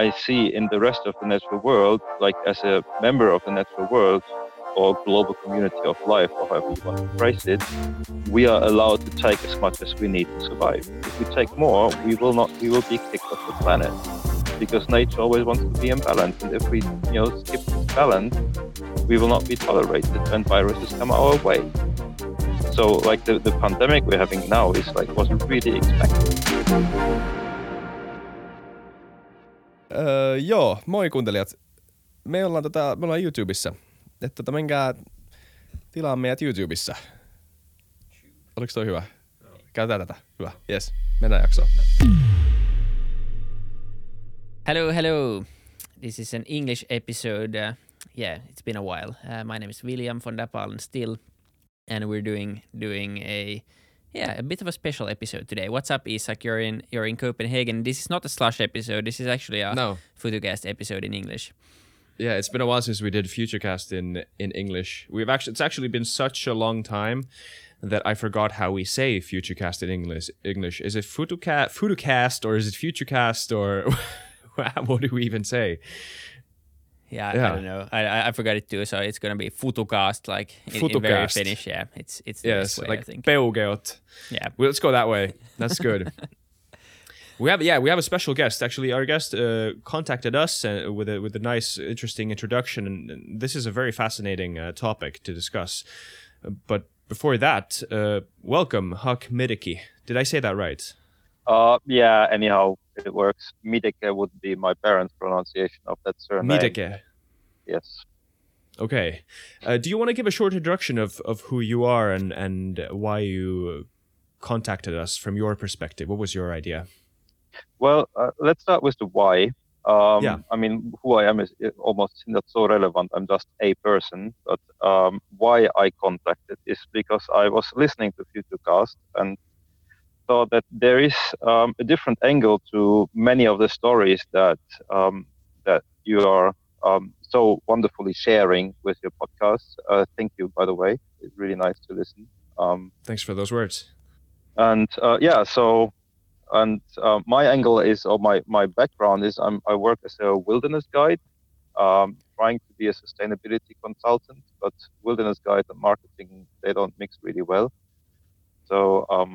I see in the rest of the natural world, like as a member of the natural world or global community of life, or however you want to phrase it, we are allowed to take as much as we need to survive. If we take more, we will not. We will be kicked off the planet because nature always wants to be in balance. And if we, you know, skip this balance, we will not be tolerated and viruses come our way. So, like the, the pandemic we're having now is like was really expected. Öö, joo, moi kuuntelijat. Me ollaan, tota, me ollaan YouTubessa. Että tota, menkää tilaa meidät YouTubessa. Oliko toi hyvä? Käytetään tätä. Hyvä. Yes. Mennään jaksoon. Hello, hello. This is an English episode. Uh, yeah, it's been a while. Uh, my name is William von der Palen still, and we're doing doing a yeah a bit of a special episode today. What's up, Isak? You're in you're in Copenhagen. This is not a slush episode. This is actually a No. FutuCast episode in English. Yeah, it's been a while since we did Futurecast in in English. We've actually it's actually been such a long time that I forgot how we say Futurecast in English. English is it Futucast, Futucast, or is it Futurecast, or what do we even say? Yeah, I don't know. I, I I forgot it too. So it's gonna be FutuCast, like in, in very. Finnish. Yeah, it's it's Yes, way, I like think. peugeot. Yeah. Well, let's go that way. That's good. we have yeah, we have a special guest. Actually, our guest uh, contacted us uh, with a with a nice, interesting introduction, and, and this is a very fascinating uh, topic to discuss. Uh, but before that, uh, welcome Huck Midiki. Did I say that right? Uh, yeah. Anyhow, it works. Mideke would be my parents' pronunciation of that surname. Midike. Yes. Okay. Uh, do you want to give a short introduction of, of who you are and and why you contacted us from your perspective? What was your idea? Well, uh, let's start with the why. Um, Yeah. I mean, who I am is almost not so relevant. I'm just a person. But um, why I contacted is because I was listening to Futurecast and thought that there is um, a different angle to many of the stories that um, that you are um, so wonderfully sharing with your podcast. Uh, thank you, by the way. It's really nice to listen. Um, Thanks for those words. and uh, yeah so and uh, my angle is or my my background is I'm, i work as a wilderness guide um, trying to be a sustainability consultant but wilderness guide and marketing they don't mix really well so um,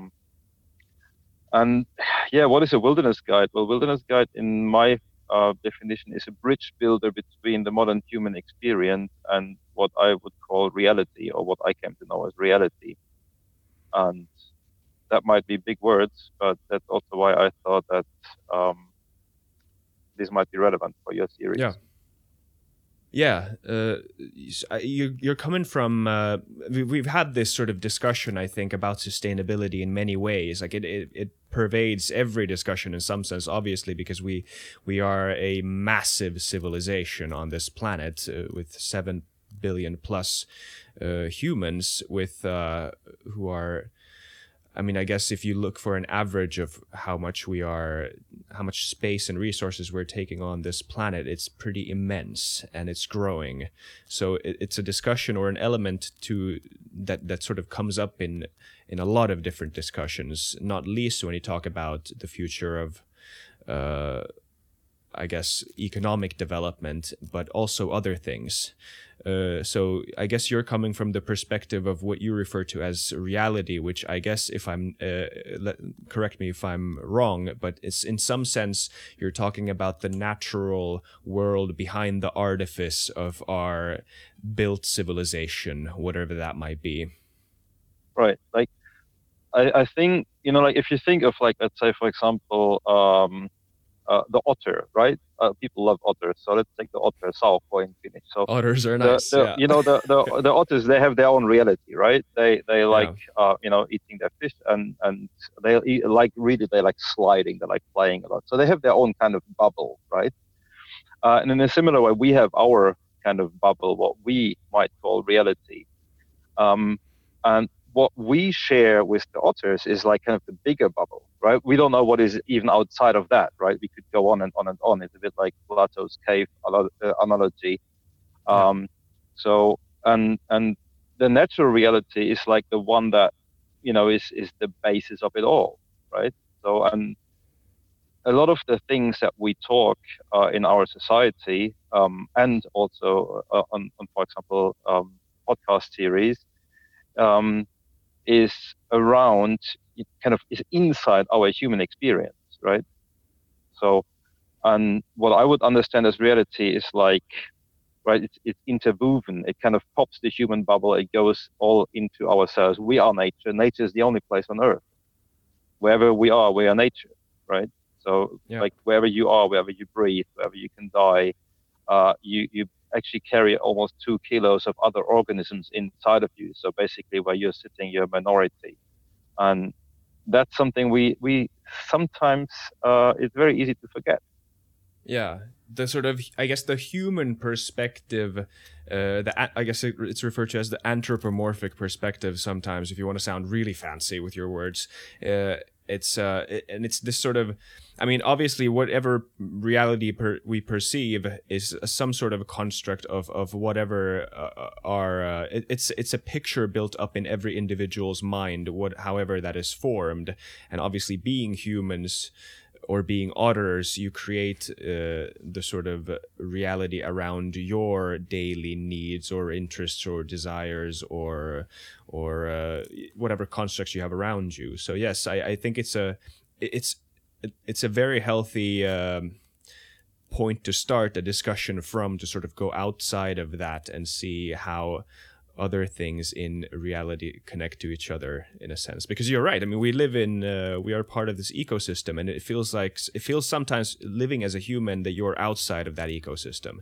and yeah what is a wilderness guide well wilderness guide in my uh, definition is a bridge builder between the modern human experience and what i would call reality or what i came to know as reality and that might be big words, but that's also why I thought that um, this might be relevant for your series. Yeah. Yeah, uh, you, you're coming from. Uh, we, we've had this sort of discussion, I think, about sustainability in many ways. Like it, it, it pervades every discussion in some sense, obviously, because we we are a massive civilization on this planet uh, with seven billion plus uh, humans, with uh, who are. I mean, I guess if you look for an average of how much we are, how much space and resources we're taking on this planet, it's pretty immense and it's growing. So it, it's a discussion or an element to that that sort of comes up in in a lot of different discussions, not least when you talk about the future of. Uh, I guess economic development, but also other things. Uh, so I guess you're coming from the perspective of what you refer to as reality, which I guess, if I'm uh, let, correct me if I'm wrong, but it's in some sense you're talking about the natural world behind the artifice of our built civilization, whatever that might be. Right. Like, I, I think you know, like if you think of like, let's say, for example, um, uh, the otter, right? Uh, people love otters, so let's take the otter, saukko in Finnish. So Otters are nice. the- yeah. you know the, the the otters they have their own reality right they they like uh, you know eating their fish and and they eat, like really they like sliding they like playing a lot so they have their own kind of bubble right uh, and in a similar way we have our kind of bubble what we might call reality um, and what we share with the otters is like kind of the bigger bubble right? We don't know what is even outside of that right? We could go on and on and on. It's a bit like plato's cave uh, analogy. Um, so and and the natural reality is like the one that you know is is the basis of it all, right? So and a lot of the things that we talk uh, in our society um, and also uh, on, on, for example, um, podcast series um, is around it kind of is inside our human experience, right? So, and what I would understand as reality is like, right? It's, it's interwoven. It kind of pops the human bubble. It goes all into ourselves. We are nature. Nature is the only place on earth. Wherever we are, we are nature, right? So, yeah. like wherever you are, wherever you breathe, wherever you can die, uh, you you actually carry almost two kilos of other organisms inside of you. So basically, where you're sitting, you're a minority, and that's something we we sometimes uh, it's very easy to forget. Yeah, the sort of I guess the human perspective, uh, the I guess it's referred to as the anthropomorphic perspective. Sometimes, if you want to sound really fancy with your words, uh, it's uh, and it's this sort of I mean, obviously, whatever reality per- we perceive is some sort of construct of of whatever uh, our. Uh, it, it's it's a picture built up in every individual's mind, what however that is formed, and obviously, being humans or being others, you create uh, the sort of reality around your daily needs or interests or desires or or uh, whatever constructs you have around you. So yes, I, I think it's a it's it's a very healthy um, point to start a discussion from to sort of go outside of that and see how other things in reality connect to each other in a sense. Because you're right i mean we live in uh, we are part of this ecosystem and it feels like it feels sometimes living as a human that you're outside of that ecosystem.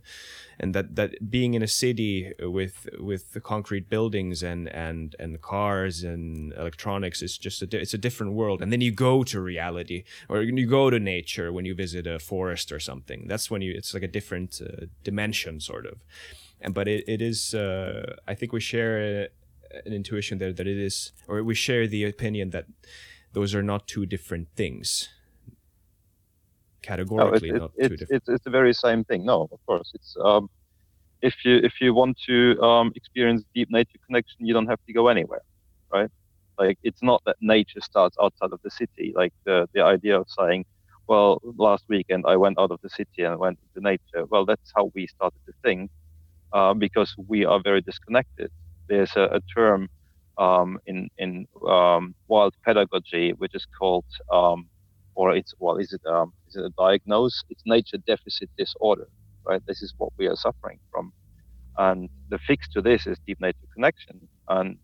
And that that being in a city with with the concrete buildings and and and cars and electronics is just a it's a different world. And then you go to reality or you go to nature when you visit a forest or something. That's when you it's like a different uh, dimension sort of and but it, it is uh, I think we share an intuition there that it is or we share the opinion that those are not two different things. Categorically no, not it's, two different it's, it's the very same thing. No of course it's um, if you if you want to um, experience deep nature connection you don't have to go anywhere right? Like it's not that nature starts outside of the city. Like the the idea of saying well last weekend i went out of the city and went into nature well that's how we started to think uh, because we are very disconnected. There's a, a term um, in in um, wild pedagogy which is called, um, or it's well, is it um, is it a diagnosis? It's nature deficit disorder, right? This is what we are suffering from, and the fix to this is deep nature connection. And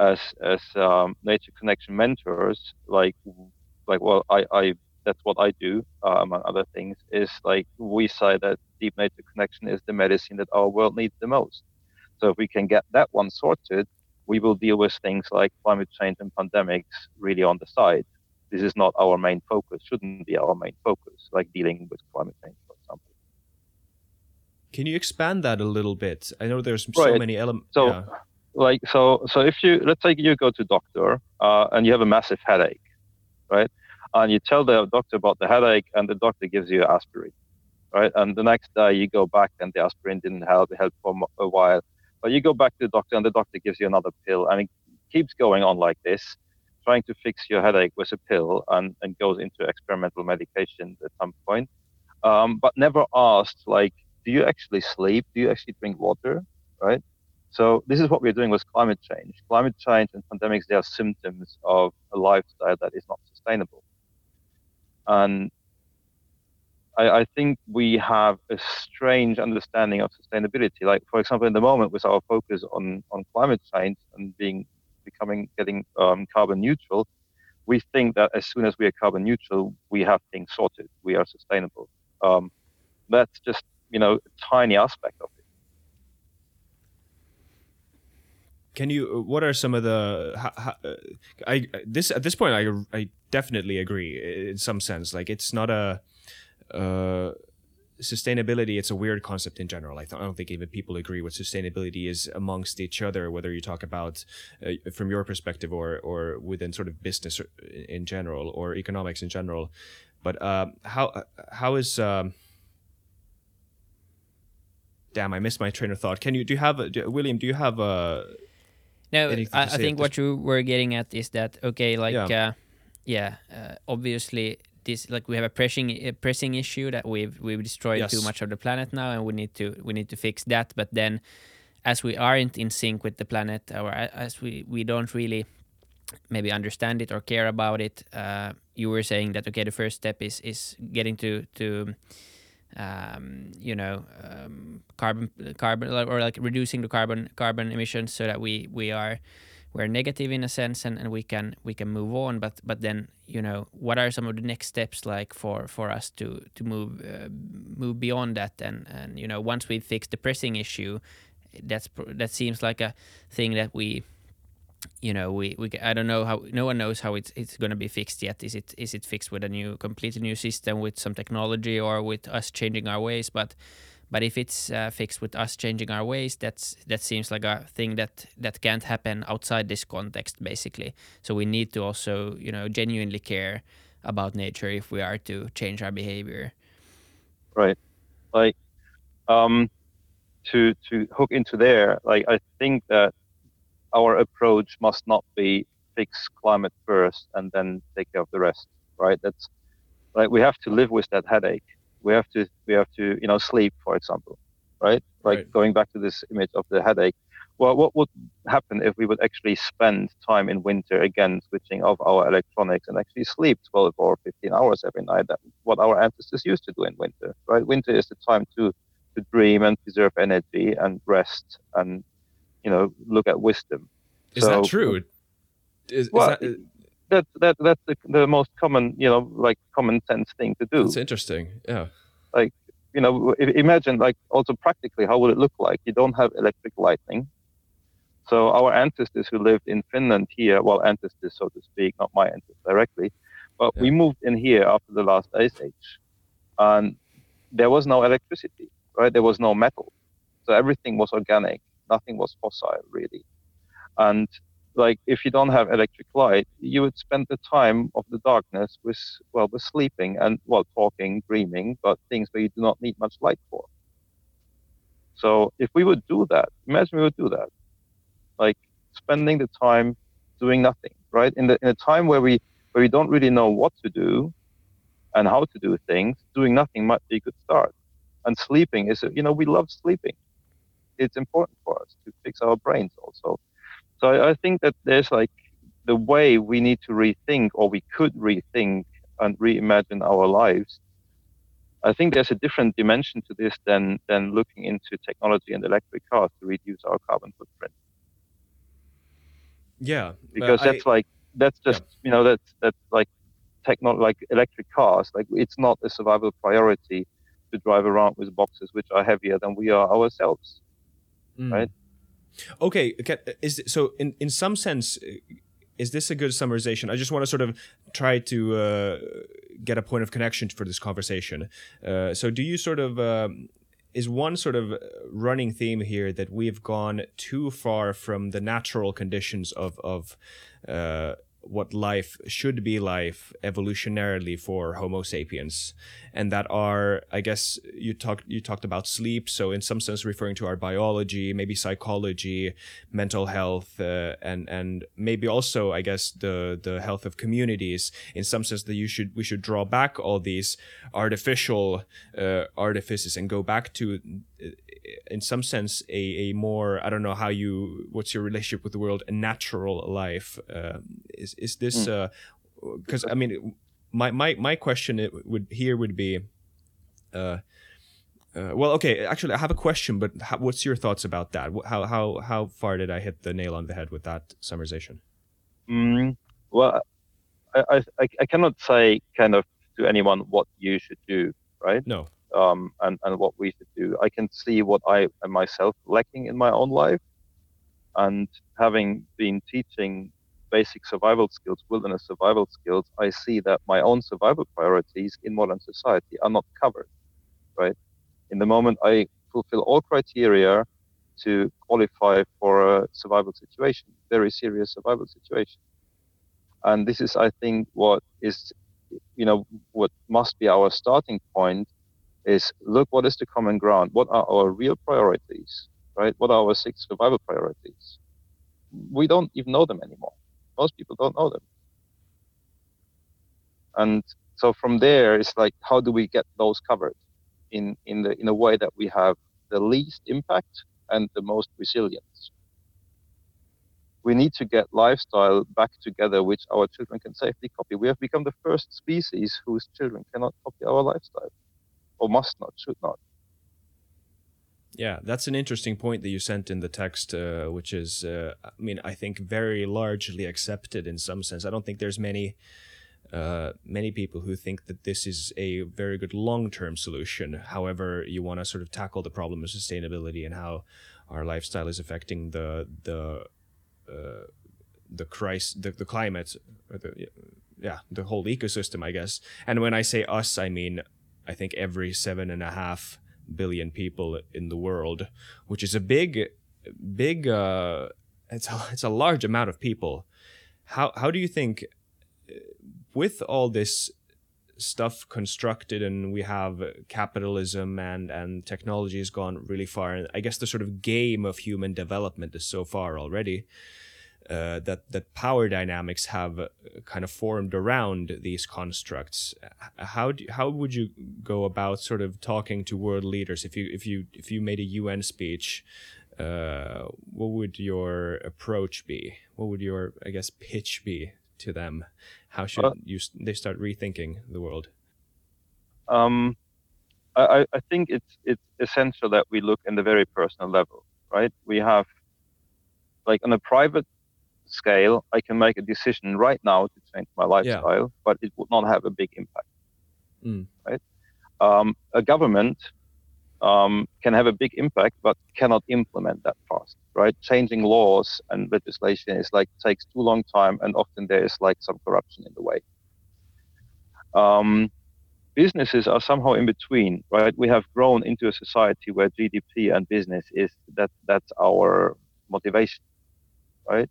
as as um, nature connection mentors, like like well, I I that's what I do, uh, among other things, is like we say that deep nature connection is the medicine that our world needs the most. So if we can get that one sorted, we will deal with things like climate change and pandemics really on the side. This is not our main focus, shouldn't be our main focus, like dealing with climate change, for example. Can you expand that a little bit? I know there's right. so many elements. So, yeah. like, so, so if you let's say you go to doctor uh, and you have a massive headache, right? And you tell the doctor about the headache, and the doctor gives you aspirin, right? And the next day you go back, and the aspirin didn't help. It helped for a while, but you go back to the doctor, and the doctor gives you another pill, and it keeps going on like this, trying to fix your headache with a pill, and, and goes into experimental medication at some point, um, but never asked like, do you actually sleep? Do you actually drink water? Right? So this is what we're doing with climate change. Climate change and pandemics, they are symptoms of a lifestyle that is not sustainable. And I, I, think we have a strange understanding of sustainability. Like, for example, in the moment with our focus on, on climate change and being becoming getting um, carbon neutral, we think that as soon as we are carbon neutral, we have things sorted. We are sustainable. Um, that's just you know a tiny aspect of it. Can you? What are some of the? How, how, uh, I this at this point I I definitely agree in some sense. Like it's not a. Uh, sustainability it's a weird concept in general I, th- I, don't think even people agree what sustainability is amongst each other whether you talk about uh, from your perspective or or within sort of business in general or economics in general but uh, how how is um, damn i missed my train of thought can you do you have do, william do you have a no, I, I think what you were getting at is that okay, like yeah, uh, yeah uh, obviously this like we have a pressing a pressing issue that we've we've destroyed Yes. too much of the planet now, and we need to we need to fix that. But then, as we aren't in sync with the planet, or as we we don't really maybe understand it or care about it, uh, you were saying that okay, the first step is is getting to to um, you know um, carbon carbon or like reducing the carbon carbon emissions so that we we are we're negative in a sense and, and we can we can move on. But but then you know what are some of the next steps like for for us to to move uh, move beyond that? And and you know once we fix the pressing issue that's that seems like a thing that we you know we, we I don't know how no one knows how it's it's going to be fixed yet. Is it is it fixed with a new completely new system with some technology or with us changing our ways? But but if it's uh, fixed with us changing our ways that's that seems like a thing that that can't happen outside this context basically. So we need to also you know genuinely care about nature if we are to change our behavior. Right. Like um to to hook into there like i think that our approach must not be fix climate first and then take care of the rest right? That's like we have to live with that headache. We have to we have to you know sleep for example right? Like Right. going back to this image of the headache well what would happen if we would actually spend time in winter again switching off our electronics and actually sleep 12 or 15 hours every night? That what our ancestors used to do in winter right? Winter is the time to to dream and preserve energy and rest and you know look at wisdom. Is So- that true? Is, is Well, that, that that that's the, the most common you know like common sense thing to do. It's interesting. Yeah. Like you know imagine like also practically how would it look like? You don't have electric lighting so our ancestors who lived in finland here well ancestors so to speak not my ancestors directly but we moved in here after the last ice age and there was no electricity right? There was no metal. So everything was organic nothing was fossil really. And like if you don't have electric light you would spend the time of the darkness with well with sleeping and well talking dreaming but things where you do not need much light for. So if we would do that imagine we would do that. Like spending the time doing nothing right? In the in a time where we where we don't really know what to do and how to do things doing nothing might be a good start. And sleeping is you know we love sleeping it's important for us to fix our brains also so I, I think that there's like the way we need to rethink, or we could rethink and reimagine our lives. I think there's a different dimension to this than than looking into technology and electric cars to reduce our carbon footprint, Yeah. Uh, because I- that's like that's just you know that's that's like techno like electric cars. Like it's not a survival priority to drive around with boxes which are heavier than we are ourselves. Mm. right? Okay. Is so in in some sense, is this a good summarization? I just want to sort of try to uh, get a point of connection for this conversation. Uh, so, do you sort of um, is one sort of running theme here that we've gone too far from the natural conditions of of uh, what life should be life evolutionarily for Homo sapiens, and that are I guess you talked you talked about sleep, so in some sense referring to our biology, maybe psychology, mental health, uh, and and maybe also I guess the the health of communities. In some sense, that you should we should draw back all these artificial uh, artifices and go back to uh, in some sense a, a more I don't know how you what's your relationship with the world a natural life uh, is is this because I mean my my my question it would here would be uh, uh, well okay actually I have a question but how, what's your thoughts about that? How how how far did I hit the nail on the head with that summarization? Mm, well, I I I cannot say kind of to anyone what you should do, right? no um, and, and what we should do. I can see what I am myself lacking in my own life. And having been teaching basic survival skills, wilderness survival skills, I see that my own survival priorities in modern society are not covered, right? In the moment, I fulfill all criteria to qualify for a survival situation, very serious survival situation. And this is, I think, what is, you know, what must be our starting point is look what is the common ground what are our real priorities right? What are our six survival priorities? We don't even know them anymore. Most people don't know them. And so from there, it's like how do we get those covered in in the in a way that we have the least impact and the most resilience. We need to get lifestyle back together, which our children can safely copy. We have become the first species whose children cannot copy our lifestyle, or must not, should not. Yeah, that's an interesting point that you sent in the text, uh, which is, uh, I mean, I think very largely accepted in some sense. I don't think there's many, uh, many people who think that this is a very good long-term solution. However, you want to sort of tackle the problem of sustainability and how our lifestyle is affecting the the uh, the crisis, the, the climate, the, yeah, the whole ecosystem, I guess. And when I say us, I mean, I think every seven and a half billion people in the world, which is a big, big, uh, it's a, it's a large amount of people. How how do you think, uh, with all this stuff constructed and we have capitalism and and technology has gone really far, and I guess the sort of game of human development is so far already. Uh, that that power dynamics have uh, kind of formed around these constructs. How do, how would you go about sort of talking to world leaders if you if you if you made a UN speech? Uh, what would your approach be? What would your I guess pitch be to them? How should uh, you they start rethinking the world? Um, I, I think it's it's essential that we look in the very personal level, right? We have like on a private scale, I can make a decision right now to change my lifestyle, yeah. but it would not have a big impact. Mm. Right? Um, a government um, can have a big impact, but cannot implement that fast. Right? Changing laws and legislation is like takes too long time, and often there is like some corruption in the way. Um, businesses are somehow in between, right? We have grown into a society where GDP and business is that that's our motivation, right?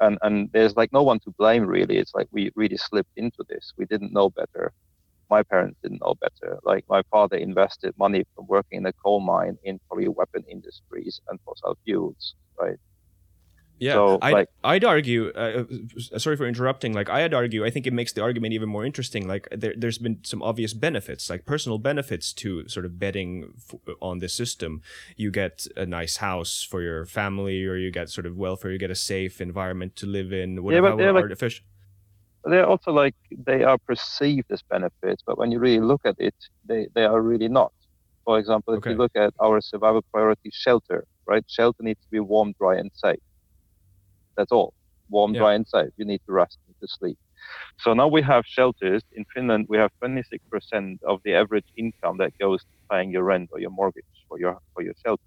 And and there's like no one to blame really. It's like we really slipped into this. We didn't know better. My parents didn't know better. Like my father invested money from working in a coal mine in probably weapon industries and fossil fuels, right? Yeah, so, I'd, like, I'd argue. Uh, uh, sorry for interrupting. Like, I'd argue. I think it makes the argument even more interesting. Like, there, there's been some obvious benefits, like personal benefits to sort of betting f- on this system. You get a nice house for your family, or you get sort of welfare. You get a safe environment to live in. Whatever, yeah, but they're artificial. Like, they're also like they are perceived as benefits, but when you really look at it, they they are really not. For example, if okay. you look at our survival priority, shelter, right? Shelter needs to be warm, dry, and safe that's all. Warm, yeah. dry, and safe. You need to rest to sleep. So now we have shelters in Finland. We have 26% of the average income that goes to paying your rent or your mortgage for your for your shelter.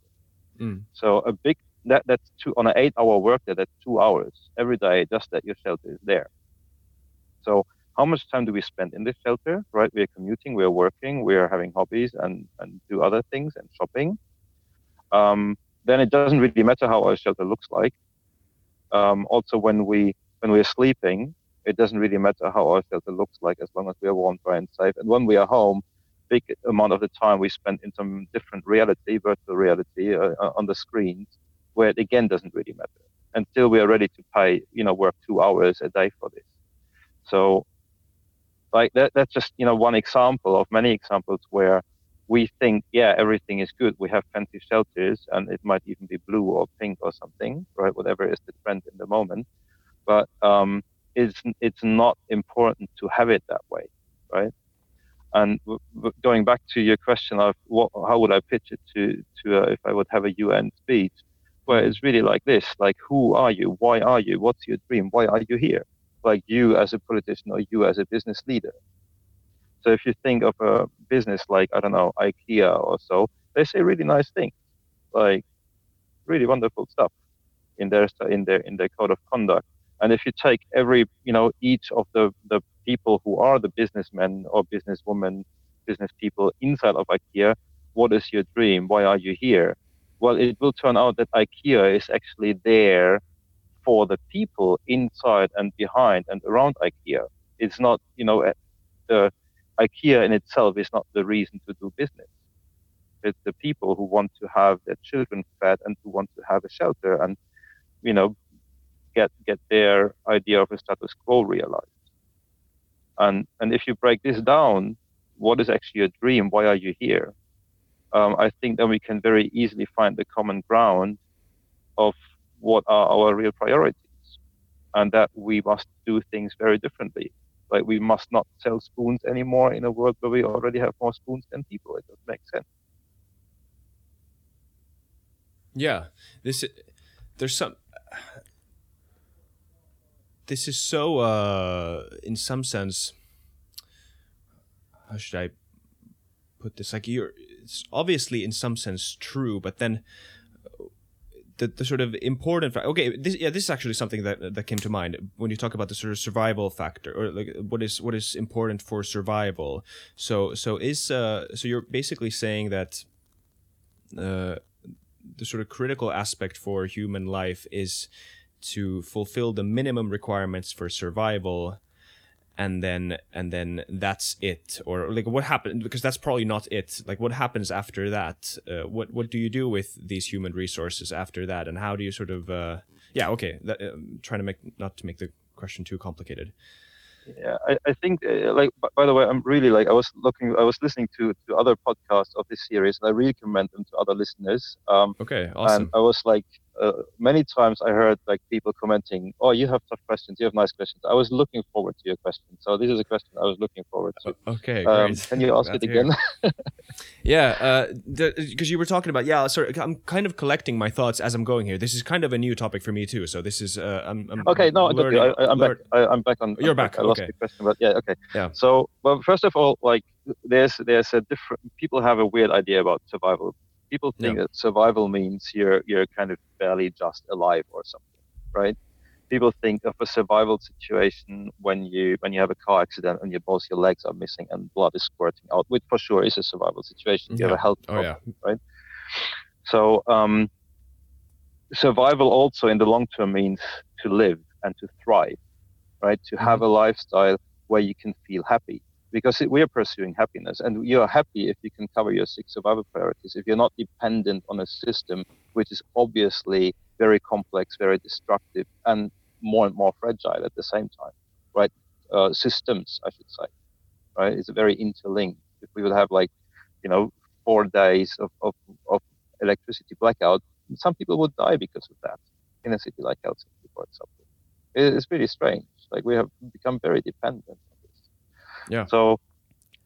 Mm. So a big that that's two on an eight-hour workday. That's two hours every day just that your shelter is there. So how much time do we spend in this shelter? Right, we are commuting, we are working, we are having hobbies and and do other things and shopping. Um, then it doesn't really matter how our shelter looks like um, also when we when we're sleeping, it doesn't really matter how our shelter looks like as long as we are warm, dry, and safe. And when we are home, big amount of the time we spend in some different reality, virtual reality, uh, uh, on the screens, where it again doesn't really matter until we are ready to pay, you know, work two hours a day for this. So, like that, that's just you know one example of many examples where we think, yeah, everything is good. We have fancy shelters, and it might even be blue or pink or something, right? Whatever is the trend in the moment. But um, it's it's not important to have it that way, right? And w- w- going back to your question of what, how would I pitch it to to uh, if I would have a UN speech, where it's really like this: like, who are you? Why are you? What's your dream? Why are you here? Like you as a politician or you as a business leader, so if you think of a business like I don't know IKEA or so, they say really nice things, like really wonderful stuff in their in their in their code of conduct. And if you take every you know each of the the people who are the businessmen or businesswomen, business people inside of IKEA, what is your dream? Why are you here? Well, it will turn out that IKEA is actually there for the people inside and behind and around IKEA. It's not, you know, the IKEA in itself is not the reason to do business. It's the people who want to have their children fed and who want to have a shelter and, you know, get get their idea of a status quo realized. And and if you break this down, what is actually a dream? Why are you here? Um, I think then we can very easily find the common ground of what are our real priorities, and that we must do things very differently. Like we must not sell spoons anymore in a world where we already have more spoons than people. It doesn't make sense. Yeah, this there's some. This is so, uh, in some sense. How should I put this? Like you're, it's obviously in some sense true, but then the, the sort of important fact. Okay, this yeah, this is actually something that that came to mind when you talk about the sort of survival factor or like what is what is important for survival. So so is uh so you're basically saying that uh the sort of critical aspect for human life is to fulfill the minimum requirements for survival and then and then that's it. Or like what happened because that's probably not it. Like what happens after that? Uh, what what do you do with these human resources after that? And how do you sort of uh, yeah okay that, um, trying to make not to make the question too complicated. Yeah i, I think uh, like by the way i'm really like i was looking i was listening to to other podcasts of this series and i really recommend them to other listeners. Um okay awesome. And i was like uh, many times I heard like people commenting, "Oh, you have tough questions. You have nice questions." I was looking forward to your question, so this is a question I was looking forward to. Okay, um, great. Can you ask it again? yeah, because uh, you were talking about yeah. Sorry, I'm kind of collecting my thoughts as I'm going here. This is kind of a new topic for me too. So this is uh, I'm, I'm okay. No, learning, I, am back. I, am back on. You're I'm back. I lost okay. the question, but yeah, okay. Yeah. So, well, first of all, like there's there's a different. People have a weird idea about survival people think yeah. that survival means you're you're kind of barely just alive or something, right? People think of a survival situation when you when you have a car accident and your both your legs are missing and blood is squirting out, which for sure is a survival situation. You yeah. have a health problem, oh, yeah. right? So um, survival also in the long term means to live and to thrive, right? To have mm-hmm. a lifestyle where you can feel happy because we are pursuing happiness and you are happy if you can cover your six survival priorities. If you're not dependent on a system which is obviously very complex very destructive and more and more fragile at the same time right? Uh, systems i should say right it's a very interlinked. If we would have like you know four days of, of, of electricity blackout some people would die because of that in a city like helsinki for example. It's really strange. Like we have become very dependent yeah. So,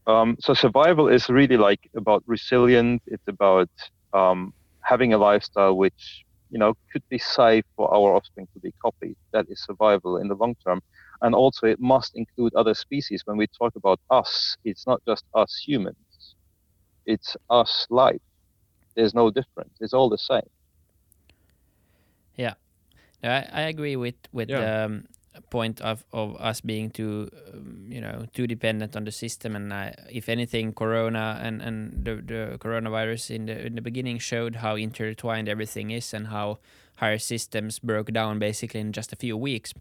um, so survival is really like about resilience. It's about um, having a lifestyle which you know could be safe for our offspring to be copied. That is survival in the long term, and also it must include other species. When we talk about us, it's not just us humans. It's us life. There's no difference. It's all the same. Yeah, I, I agree with with yeah. um, point of, of us being too um, you know too dependent on the system. And uh, if anything corona and and the, the coronavirus in the in the beginning showed how intertwined everything is and how higher systems broke down basically in just a few weeks.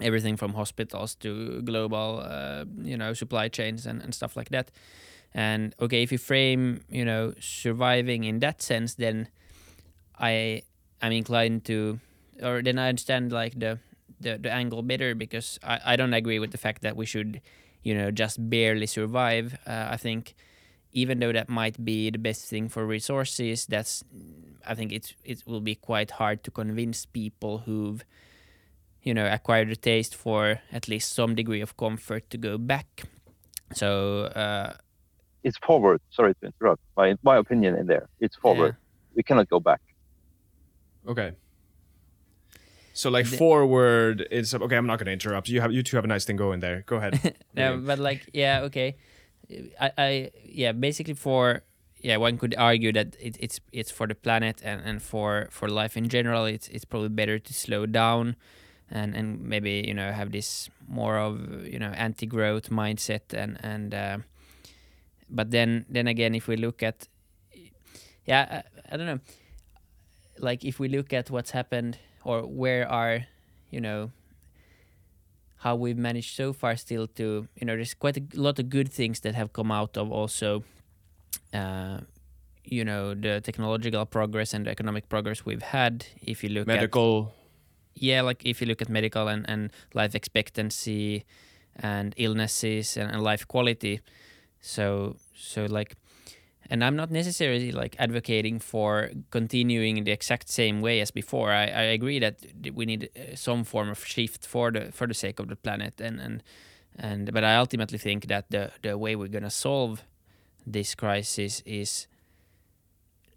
Everything from hospitals to global uh, you know supply chains and, and stuff like that. And okay if you frame you know surviving in that sense then i i'm inclined to or then i understand like the the, the angle better because I, I don't agree with the fact that we should, you know, just barely survive. Uh, I think even though that might be the best thing for resources, that's I think it's it will be quite hard to convince people who've you know acquired a taste for at least some degree of comfort to go back. So uh, it's forward. Sorry to interrupt. My my opinion in there. It's forward. Yeah. We cannot go back. Okay. So like the, forward, it's okay. I'm not going to interrupt. You have you two have a nice thing going there. Go ahead. no, but like yeah, okay. I, I yeah, basically for yeah, one could argue that it, it's it's for the planet and, and for for life in general. It's it's probably better to slow down, and and maybe you know have this more of you know anti-growth mindset and and. Uh, but then then again, if we look at yeah, I, I don't know, like if we look at what's happened or where are you know how we've managed so far still to you know there's quite a lot of good things that have come out of also uh, you know the technological progress and the economic progress we've had if you look at medical at, yeah like if you look at medical and, and life expectancy and illnesses and, and life quality. So so like and I'm not necessarily like advocating for continuing in the exact same way as before. I, I agree that we need uh, some form of shift for the for the sake of the planet, and and and but I ultimately think that the the way we're gonna solve this crisis is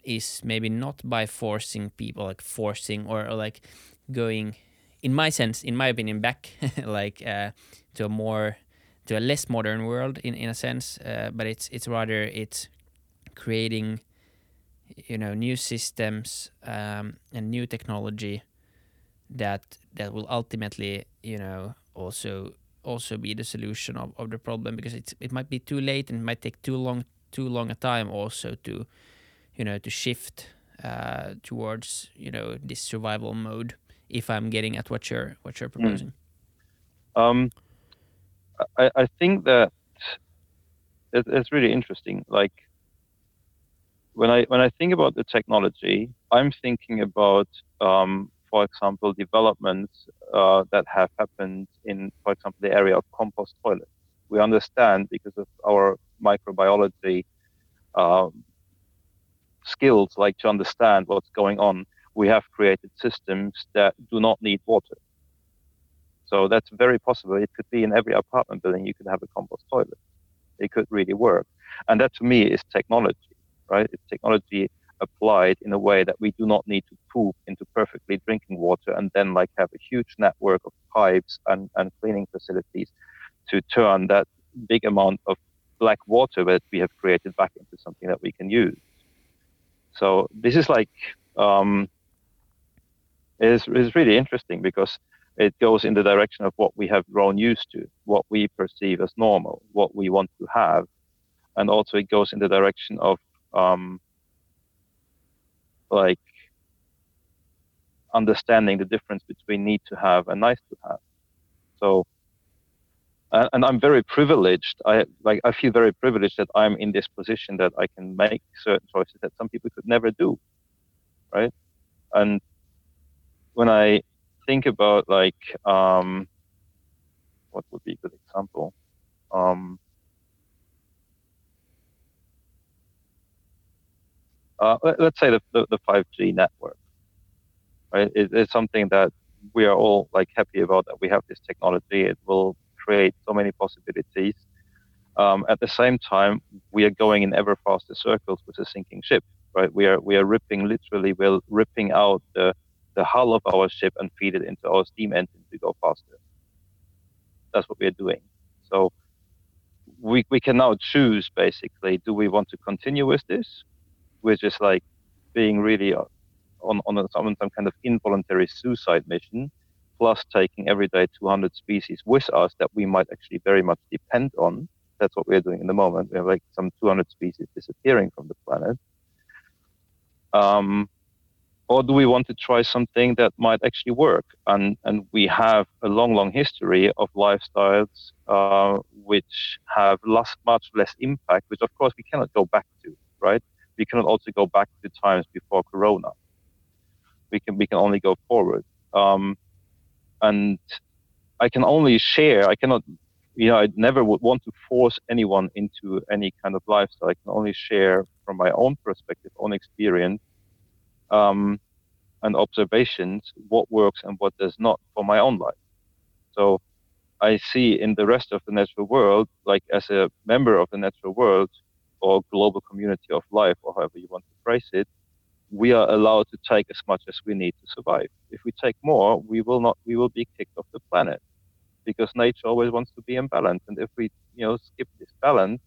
is maybe not by forcing people like forcing or, or like going in my sense in my opinion back like uh, to a more to a less modern world in in a sense uh, but it's it's rather it's creating you know new systems um, and new technology that that will ultimately you know also also be the solution of, of the problem because it's it might be too late and it might take too long too long a time also to you know to shift uh, towards you know this survival mode if i'm getting at what you're what you're hmm. proposing mm. um i i think that it, it's really interesting like when I when I think about the technology, I'm thinking about, um, for example, developments uh, that have happened in, for example, the area of compost toilets. We understand because of our microbiology um, skills, like to understand what's going on. We have created systems that do not need water. So that's very possible. It could be in every apartment building. You could have a compost toilet. It could really work, and that to me is technology right? It's technology applied in a way that we do not need to poop into perfectly drinking water and then like have a huge network of pipes and, and cleaning facilities to turn that big amount of black water that we have created back into something that we can use. So this is like um, is is really interesting because it goes in the direction of what we have grown used to, what we perceive as normal, what we want to have, and also it goes in the direction of um, like understanding the difference between need to have and nice to have. So, and, I'm very privileged. I like I feel very privileged that I'm in this position that I can make certain choices that some people could never do, right? And when I think about like um, what would be a good example? Um, uh, let's say the, the, the 5G network, right? It, it's something that we are all like happy about that we have this technology. It will create so many possibilities. Um, at the same time, we are going in ever faster circles with a sinking ship, right? We are we are ripping literally, we're ripping out the the hull of our ship and feed it into our steam engine to go faster. That's what we are doing. So we we can now choose basically: do we want to continue with this, we're just like being really uh, on on, a, on some kind of involuntary suicide mission, plus taking every day 200 species with us that we might actually very much depend on. That's what we're doing in the moment. We have like some 200 species disappearing from the planet. Um, or do we want to try something that might actually work? And and we have a long, long history of lifestyles uh, which have less, much less impact, which of course we cannot go back to, right? We cannot also go back to times before Corona. We can we can only go forward. Um, and I can only share. I cannot, you know, I never would want to force anyone into any kind of lifestyle. I can only share from my own perspective, own experience, um, and observations what works and what does not for my own life. So I see in the rest of the natural world, like as a member of the natural world, or global community of life, or however you want to phrase it, we are allowed to take as much as we need to survive. If we take more, we will not. We will be kicked off the planet because nature always wants to be in balance. And if we, you know, skip this balance,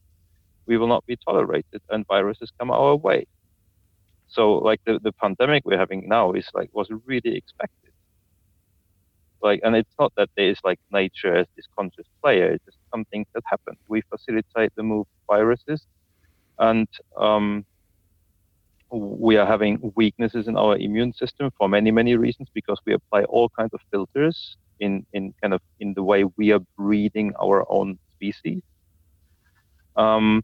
we will not be tolerated, and viruses come our way. So, like the, the pandemic we're having now is like was really expected. Like, and it's not that there is like nature as this conscious player. It's just something that happens. We facilitate the move of viruses and um, we are having weaknesses in our immune system for many many reasons because we apply all kinds of filters in in kind of in the way we are breeding our own species. Um,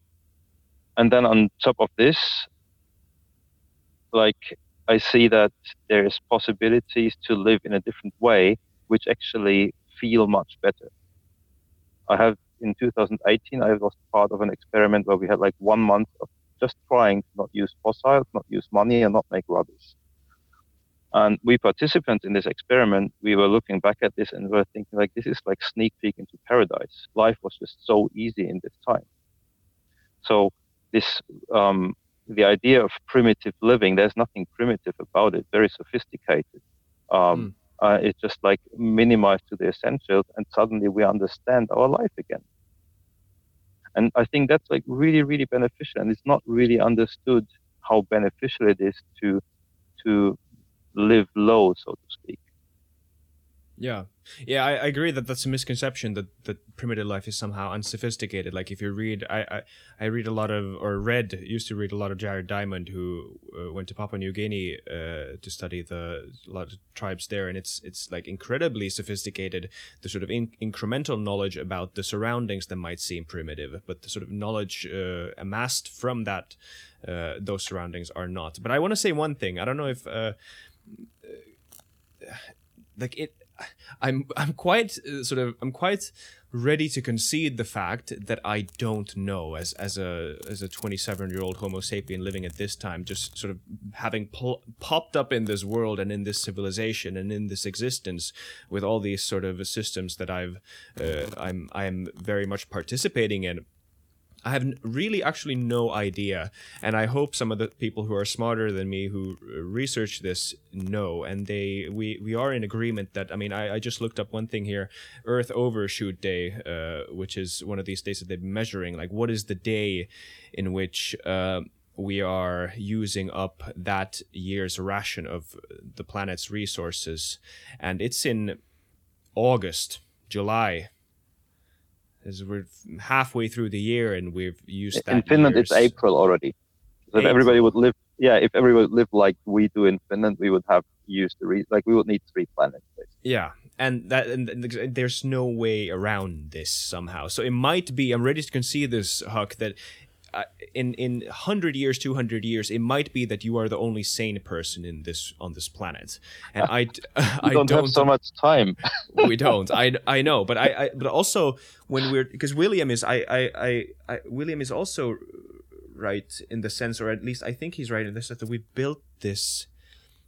and then on top of this like i see that there's possibilities to live in a different way which actually feel much better. I have in 2018 I was part of an experiment where we had like one month of just trying to not use fossils, not use money, and not make rubbish. And we participants in this experiment, we were looking back at this and we were thinking like this is like sneak peek into paradise. Life was just so easy in this time. So this um, the idea of primitive living, there's nothing primitive about it. Very sophisticated. Um, mm. Uh, it's just like minimized to the essentials, and suddenly we understand our life again. And I think that's like really, really beneficial. And it's not really understood how beneficial it is to to live low, so to speak. Yeah, yeah, I, I, agree that that's a misconception that that primitive life is somehow unsophisticated. Like if you read, I, I, I read a lot of or read used to read a lot of Jared Diamond, who uh, went to Papua New Guinea uh, to study the a lot of tribes there, and it's it's like incredibly sophisticated. The sort of in, incremental knowledge about the surroundings that might seem primitive, but the sort of knowledge uh, amassed from that uh, those surroundings are not. But I want to say one thing. I don't know if uh, like it I'm I'm quite uh, sort of I'm quite ready to concede the fact that I don't know as as a as a 27 year old Homo sapien living at this time, just sort of having popped up in this world and in this civilization and in this existence with all these sort of systems that I've uh, I'm I'm very much participating in. I have really actually no idea, and I hope some of the people who are smarter than me who research this know. And they, we, we are in agreement that I mean, I, I just looked up one thing here: Earth Overshoot Day, uh, which is one of these days that they're measuring. Like, what is the day in which uh, we are using up that year's ration of the planet's resources? And it's in August, July as we're halfway through the year and we've used that. In Finland, year's... it's April already. So if everybody would live, yeah, if everybody would live like we do in Finland, we would have used the re- like we would need three planets. Basically. Yeah, and that and there's no way around this somehow. So it might be. I'm ready to concede this, Huck, that uh, in in hundred years, two hundred years, it might be that you are the only sane person in this on this planet, and I, I don't, don't, have so much time. we don't. I, I know, but I, I but also when we're because William is I, I I I William is also right in the sense, or at least I think he's right in the sense that we built this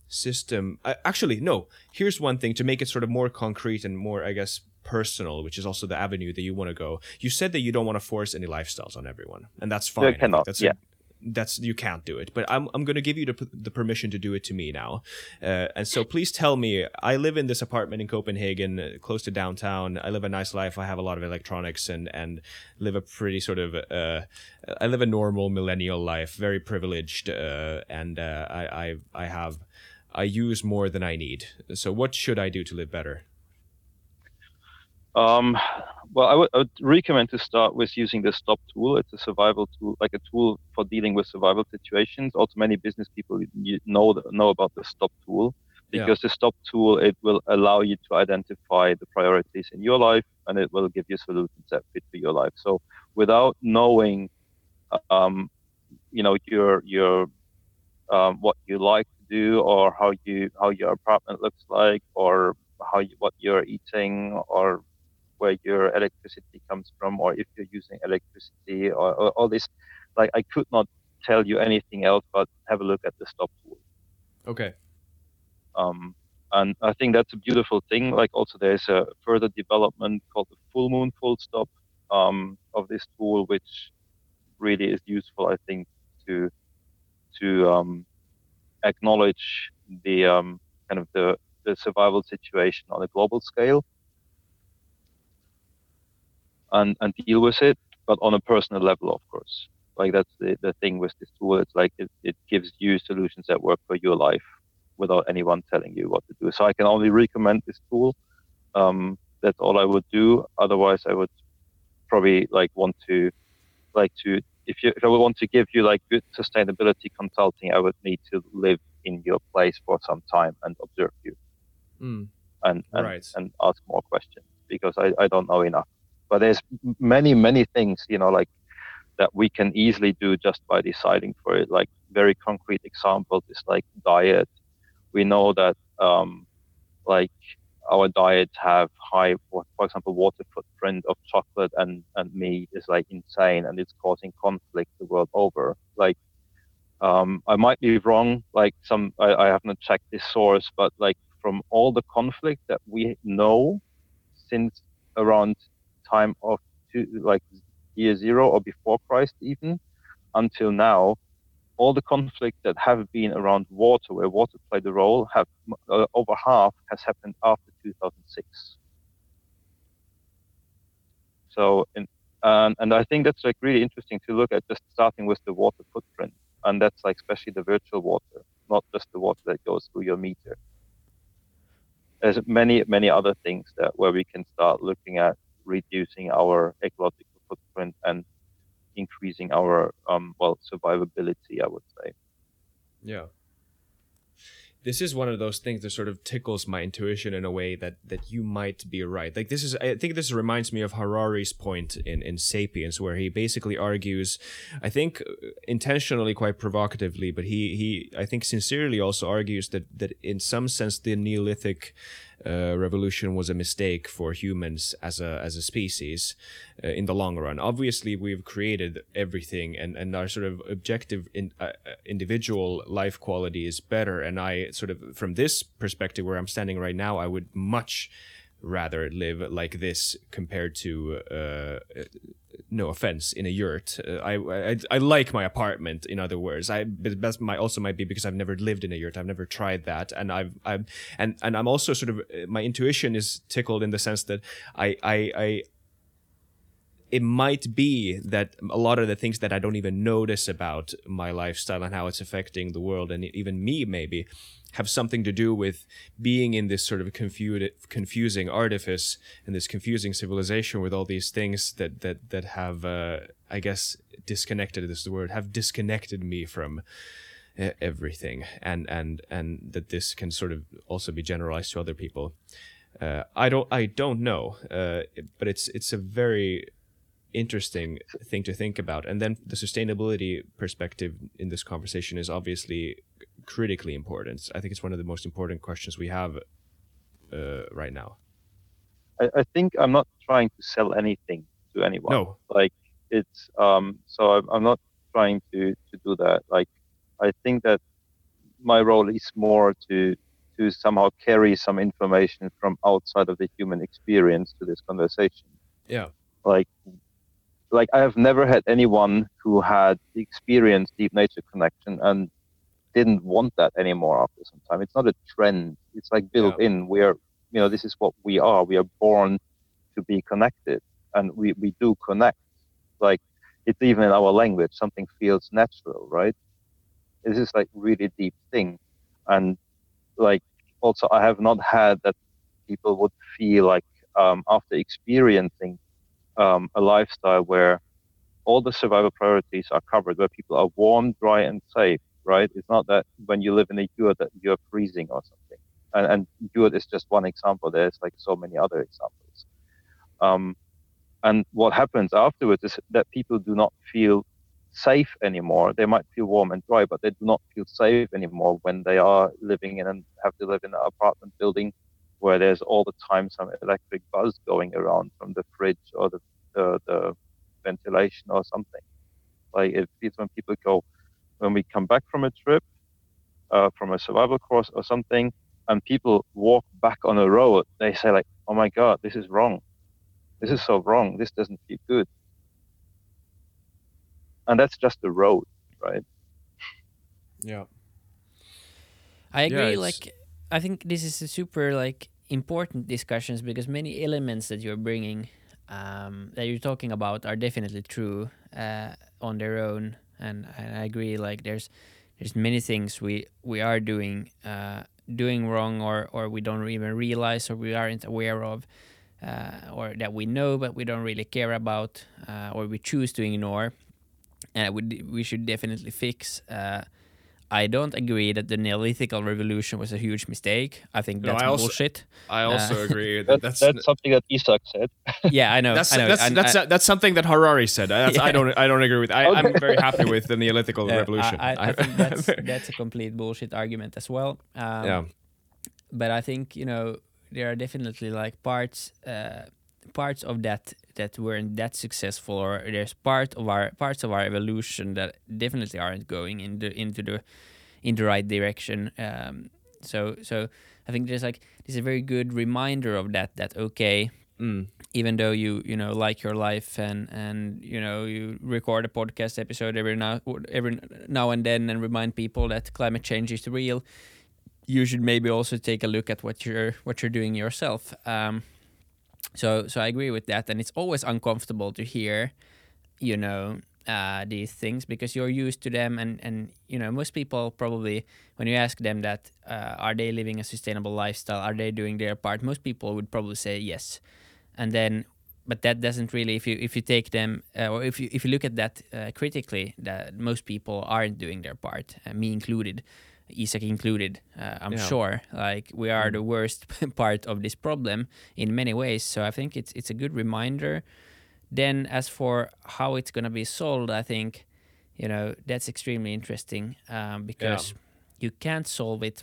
system. Uh, actually, no. Here's one thing to make it sort of more concrete and more, I guess, personal, which is also the avenue that you want to go. You said that you don't want to force any lifestyles on everyone, and that's fine. You cannot. That's yeah. A, that's you can't do it, but I'm I'm going to give you the, the permission to do it to me now, uh, and so please tell me. I live in this apartment in Copenhagen, uh, close to downtown. I live a nice life. I have a lot of electronics and and live a pretty sort of uh, I live a normal millennial life, very privileged, uh, and uh, I I I have I use more than I need. So what should I do to live better? Um, well, I would, I would, recommend to start with using the stop tool. It's a survival tool, like a tool for dealing with survival situations. Also, many business people know know about the stop tool because yeah. the stop tool it will allow you to identify the priorities in your life and it will give you solutions that fit for your life. So, without knowing, um, you know, your your um, what you like to do or how you how your apartment looks like or how you, what you're eating or where your electricity comes from or if you're using electricity or, or all this. Like i could not tell you anything else but have a look at the stop tool. Okay. Um, and i think that's a beautiful thing. Like also there's a further development called the full moon full stop um, of this tool which really is useful i think to to um, acknowledge the um, kind of the, the survival situation on a global scale and, and deal with it, but on a personal level, of course. Like that's the, the thing with this tool. It's like it, it gives you solutions that work for your life without anyone telling you what to do. So I can only recommend this tool. Um, that's all I would do. Otherwise, I would probably like want to like to if you if I would want to give you like good sustainability consulting, I would need to live in your place for some time and observe you, mm. and and, right. and ask more questions because I, I don't know enough. But there's many, many things, you know, like that we can easily do just by deciding for it. Like very concrete examples is like diet. We know that, um, like our diets have high, for example, water footprint of chocolate and, and meat is like insane and it's causing conflict the world over. Like, um, I might be wrong. Like some, I, I haven't checked this source, but like from all the conflict that we know since around time of two, like year zero or before Christ even until now, all the conflicts that have been around water, where water played a role, have uh, over half has happened after 2006. So, and, and I think that's like really interesting to look at just starting with the water footprint, and that's like especially the virtual water, not just the water that goes through your meter. There's many many other things that where we can start looking at reducing our ecological footprint and increasing our um, well survivability. I would say. Yeah. This is one of those things that sort of tickles my intuition in a way that that you might be right. Like this is, I think this reminds me of Harari's point in in *Sapiens*, where he basically argues, I think intentionally quite provocatively, but he he I think sincerely also argues that that in some sense the Neolithic uh, revolution was a mistake for humans as a as a species uh, in the long run. Obviously, we've created everything, and and our sort of objective in, uh, uh, individual life quality is better. And I sort of from this perspective, where I'm standing right now, I would much rather live like this compared to uh, no offense in a yurt. Uh, I, I, I like my apartment in other words. I but that might also might be because i've never lived in a yurt. I've never tried that. And i've i'm and and i'm also sort of my intuition is tickled in the sense that i i i it might be that a lot of the things that I don't even notice about my lifestyle and how it's affecting the world and even me maybe have something to do with being in this sort of confusing artifice and this confusing civilization with all these things that that that have uh, I guess disconnected is the word have disconnected me from everything and and and that this can sort of also be generalized to other people. Uh, I don't I don't know, uh, but it's it's a very interesting thing to think about. And then the sustainability perspective in this conversation is obviously critically important. I think it's one of the most important questions we have uh, right now. I, I, think I'm not trying to sell anything to anyone. No. Like it's um. So I'm, I'm not trying to to do that. Like I think that my role is more to to somehow carry some information from outside of the human experience to this conversation. Yeah. Like like I have never had anyone who had experienced deep nature connection and didn't want that anymore after some time. It's not a trend. It's like built yeah. in. We are, you know, this is what we are. We are born to be connected, and we we do connect. Like it's even in our language. Something feels natural, right? This is like really deep thing, and like also I have not had that people would feel like um, after experiencing um, a lifestyle where all the survival priorities are covered, where people are warm, dry, and safe. Right? It's not that when you live in a yurt that you're freezing or something. And, and yurt is just one example. There's like so many other examples. Um, and what happens afterwards is that people do not feel safe anymore. They might feel warm and dry, but they do not feel safe anymore when they are living in and have to live in an apartment building where there's all the time some electric buzz going around from the fridge or the, the, the ventilation or something. Like it feels when people go, when we come back from a trip, uh, from a survival course or something, and people walk back on a road, they say like, "Oh my God, this is wrong. This is so wrong. This doesn't feel good." And that's just the road, right? Yeah. I agree. Yeah, like I think this is a super like important discussions because many elements that you're bringing um, that you're talking about are definitely true uh, on their own, and, and, I agree. Like there's there's many things we we are doing uh, doing wrong, or or we don't even realize, or we aren't aware of, uh, or that we know but we don't really care about, uh, or we choose to ignore, and we we should definitely fix uh, I don't agree that the Neolithic revolution was a huge mistake. I think that's no, I also, bullshit. I also uh, agree that that's, that's something that Isak said. yeah, I know. That's I know. that's, that's, I, that's, something that Harari said. Yeah. I don't I don't agree with. I, okay. I'm very happy with the Neolithic revolution. I, I think that's, that's a complete bullshit argument as well. Um, yeah. But I think you know there are definitely like parts uh, parts of that that weren't that successful, or there's part of our parts of our evolution that definitely aren't going into into the in the right direction. Um, so so I think there's like there's a very good reminder of that. That okay, Mm. even though you you know like your life and and you know you record a podcast episode every now every now and then and remind people that climate change is real you should maybe also take a look at what you're what you're doing yourself um so so i agree with that. And it's always uncomfortable to hear you know uh, these things because you're used to them. And and you know most people probably when you ask them that uh, are they living a sustainable lifestyle? Are they doing their part? Most people would probably say yes. And then but that doesn't really if you if you take them uh, or if you if you look at that uh, critically that most people aren't doing their part uh, me included Isak included uh, I'm Yeah. sure like we are the worst part of this problem in many ways so I think it's it's a good reminder then as for how it's going to be solved I think you know that's extremely interesting um, because you can't solve it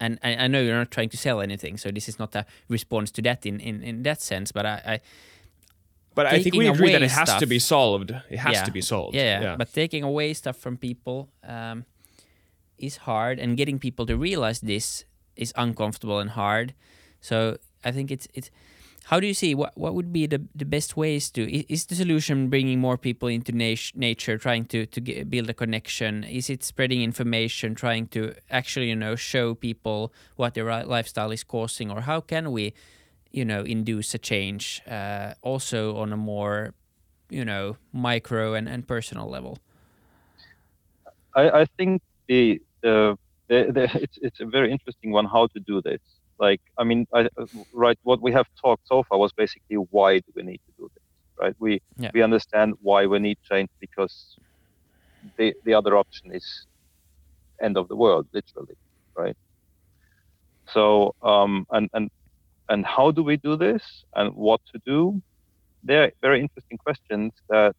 and I, I know you're not trying to sell anything, so this is not a response to that in, in, in that sense. But I, I But I think we agree that it has to be solved. It has Yeah. to be solved. yeah, yeah, but taking away stuff from people um, is hard, and getting people to realize this is uncomfortable and hard. So I think it's it's. How do you see what what would be the, the best ways to is the solution bringing more people into nat- nature, trying to to get, build a connection? Is it spreading information, trying to actually you know show people what their lifestyle is causing, or how can we, you know, induce a change uh, also on a more you know micro and, and personal level I, I think the, the, the, the it's it's a very interesting one how to do this. Like I mean, I, uh, right? What we have talked so far was basically why do we need to do this, right? We Yeah. we understand why we need change because the the other option is end of the world, literally, right? So um, and and and how do we do this and what to do? They're very interesting questions that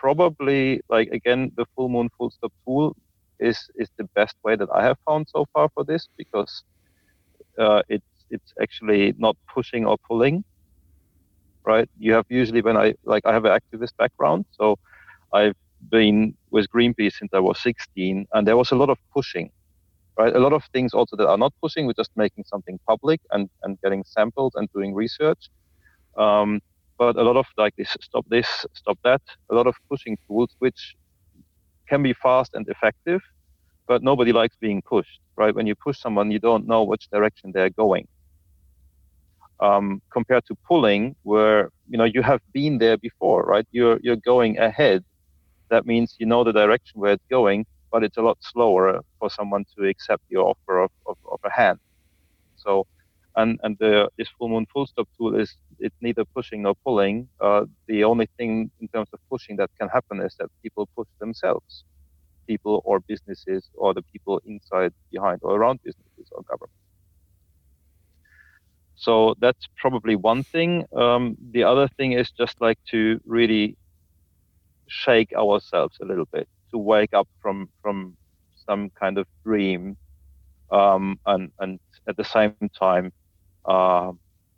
probably like again the full moon full stop tool is is the best way that I have found so far for this because uh, it's it's actually not pushing or pulling right? You have usually when I like I have an activist background so I've been with Greenpeace since I was 16 and there was a lot of pushing right? A lot of things also that are not pushing we're just making something public and and getting samples and doing research. Um, but a lot of like this stop this stop that a lot of pushing tools which can be fast and effective but nobody likes being pushed right? When you push someone you don't know which direction they're going. Um, compared to pulling where you know you have been there before right? You're you're going ahead. That means you know the direction where it's going but it's a lot slower for someone to accept your offer of, of, of a hand. So and and the this full moon full stop tool is it's neither pushing nor pulling. Uh, the only thing in terms of pushing that can happen is that people push themselves, people or businesses or the people inside, behind, or around businesses or government. So that's probably one thing. Um, the other thing is just like to really shake ourselves a little bit, to wake up from from some kind of dream, um, and and at the same time uh,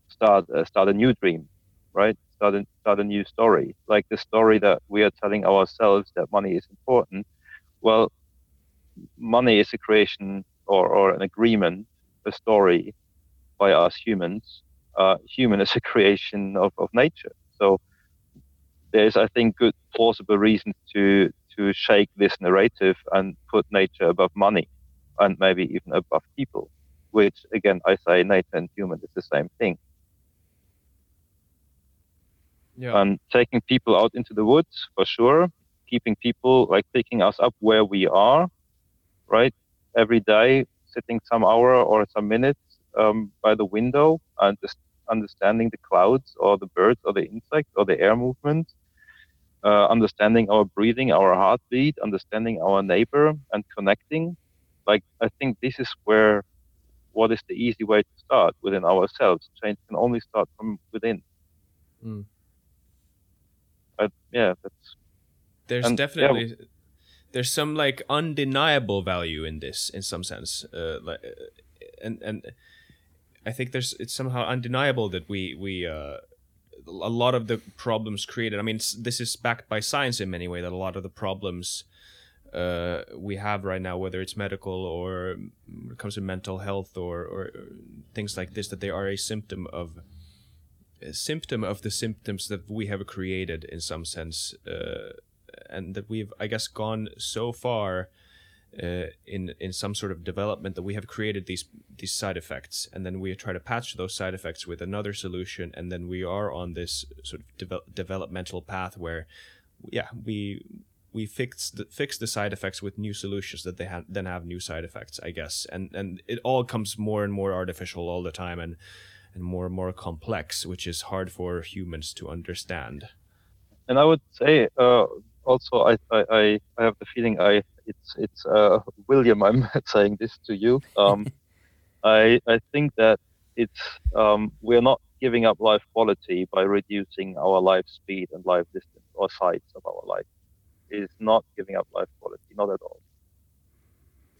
start uh, start a new dream, right? Start a, start a new story, like the story that we are telling ourselves that money is important. Well, money is a creation or, or an agreement, a story by us humans. Uh, human is a creation of, of nature. So there's, I think, good plausible reasons to to shake this narrative and put nature above money, and maybe even above people which again I say nature and human is the same thing. Yeah. And taking people out into the woods for sure, keeping people like picking us up where we are, right? Every day, sitting some hour or some minutes um, by the window and just understanding the clouds or the birds or the insects or the air movement, uh, understanding our breathing, our heartbeat, understanding our neighbor and connecting. Like I think this is where what is the easy way to start within ourselves? Change can only start from within. Mm. I, yeah, that's there's and, yeah. definitely there's some like undeniable value in this in some sense uh, like, uh, and and I think there's it's somehow undeniable that we we uh, a lot of the problems created. I mean, this is backed by science in many ways. That a lot of the problems uh, we have right now, whether it's medical or it comes to mental health or, or, or things like this, that they are a symptom of a symptom of the symptoms that we have created in some sense, uh, and that we've, I guess, gone so far uh, in in some sort of development that we have created these these side effects, and then we try to patch those side effects with another solution, and then we are on this sort of de- developmental path where, yeah, we we fix the, fix the side effects with new solutions that they then have new side effects i guess. And and it all comes more and more artificial all the time and and more and more complex which is hard for humans to understand. And i would say uh, also I, I i have the feeling i it's it's uh, william i'm saying this to you. Um, i i think that it's um, we're not giving up life quality by reducing our life speed and life distance or size of our life is not giving up life quality, not at all.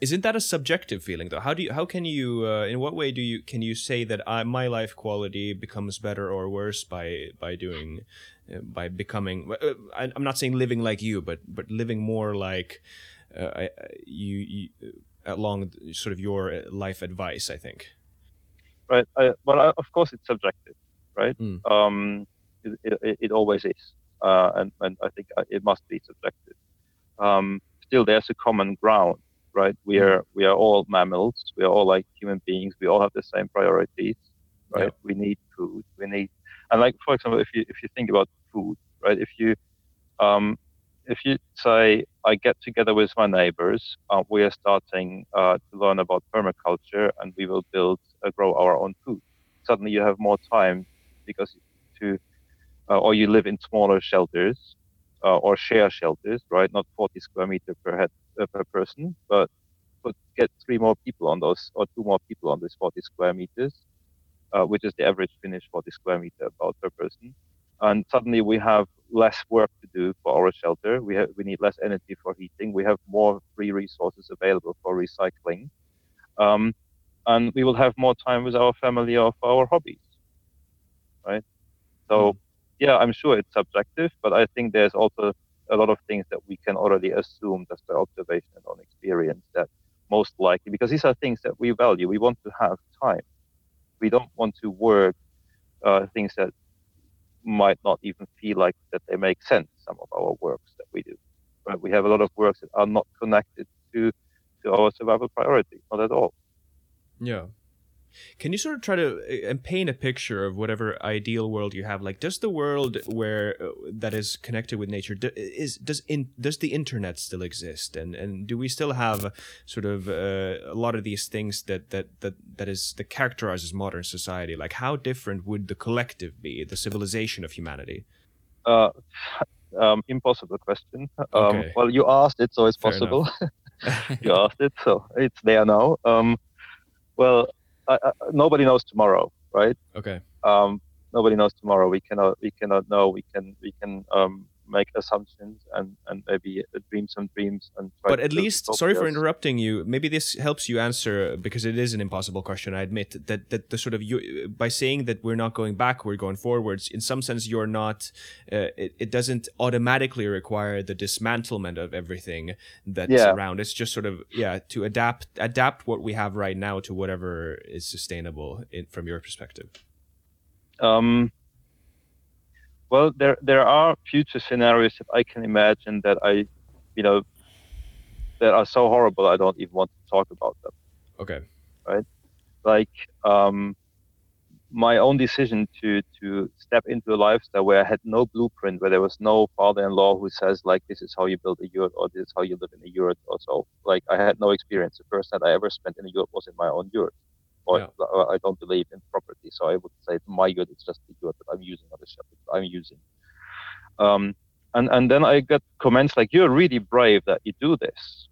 Isn't that a subjective feeling though? How do you, how can you, uh, in what way do you, can you say that I, my life quality becomes better or worse by, by doing, uh, by becoming, uh, I, am not saying living like you, but, but living more like, uh, you, you, uh, along sort of your uh, life advice, I think. Right. I, but I, of course it's subjective, right? Mm. Um, it, it, it always is and, and I think uh, it must be subjective. Um, still, there's a common ground, right? We mm-hmm. are we are all mammals. We are all like human beings. We all have the same priorities, right? Yeah. We need food. We need, and like for example, if you if you think about food, right? If you um, if you say I get together with my neighbors, uh, we are starting uh, to learn about permaculture, and we will build uh, grow our own food. Suddenly, you have more time because to uh, or you live in smaller shelters uh, or share shelters, right? Not 40 square meter per head uh, per person, but but get three more people on those or two more people on these 40 square meters, uh, which is the average Finnish 40 square meter about per person. And suddenly we have less work to do for our shelter. We have we need less energy for heating. We have more free resources available for recycling. Um, and we will have more time with our family or for our hobbies, right? So mm yeah, I'm sure it's subjective, but I think there's also a lot of things that we can already assume just by observation and on experience that most likely, because these are things that we value. We want to have time. We don't want to work uh, things that might not even feel like that they make sense. Some of our works that we do, but we have a lot of works that are not connected to to our survival priority, not at all. Yeah, can you sort of try to uh, paint a picture of whatever ideal world you have? Like, does the world where uh, that is connected with nature do, is does in does the internet still exist? And and do we still have sort of uh, a lot of these things that that that that is that characterizes modern society? Like, how different would the collective be, the civilization of humanity? Uh, um, impossible question. Um, okay. Well, you asked it, so it's Fair possible. you asked it, so it's there now. Um, well, uh, nobody knows tomorrow, right? Okay. Um, nobody knows tomorrow. We cannot we cannot know. We can we can um, make assumptions and and maybe dream some dreams and. but at least, sorry for interrupting you. Maybe this helps you answer because it is an impossible question. I admit that that the sort of you by saying that we're not going back, we're going forwards. In some sense, you're not. Uh, it, it doesn't automatically require the dismantlement of everything that's yeah. around. It's just sort of yeah to adapt adapt what we have right now to whatever is sustainable in, from your perspective. Um well, there there are future scenarios that I can imagine that I, you know, that are so horrible I don't even want to talk about them. Okay. Right. Like um, my own decision to to step into a lifestyle where I had no blueprint, where there was no father-in-law who says like this is how you build a yurt or this is how you live in a yurt or so. Like I had no experience. The first night I ever spent in a yurt was in my own yurt or yeah. I don't believe in property. So I would say my good is just the good that I'm using on the ship I'm using. Um, and and then I get comments like you're really brave that you do this,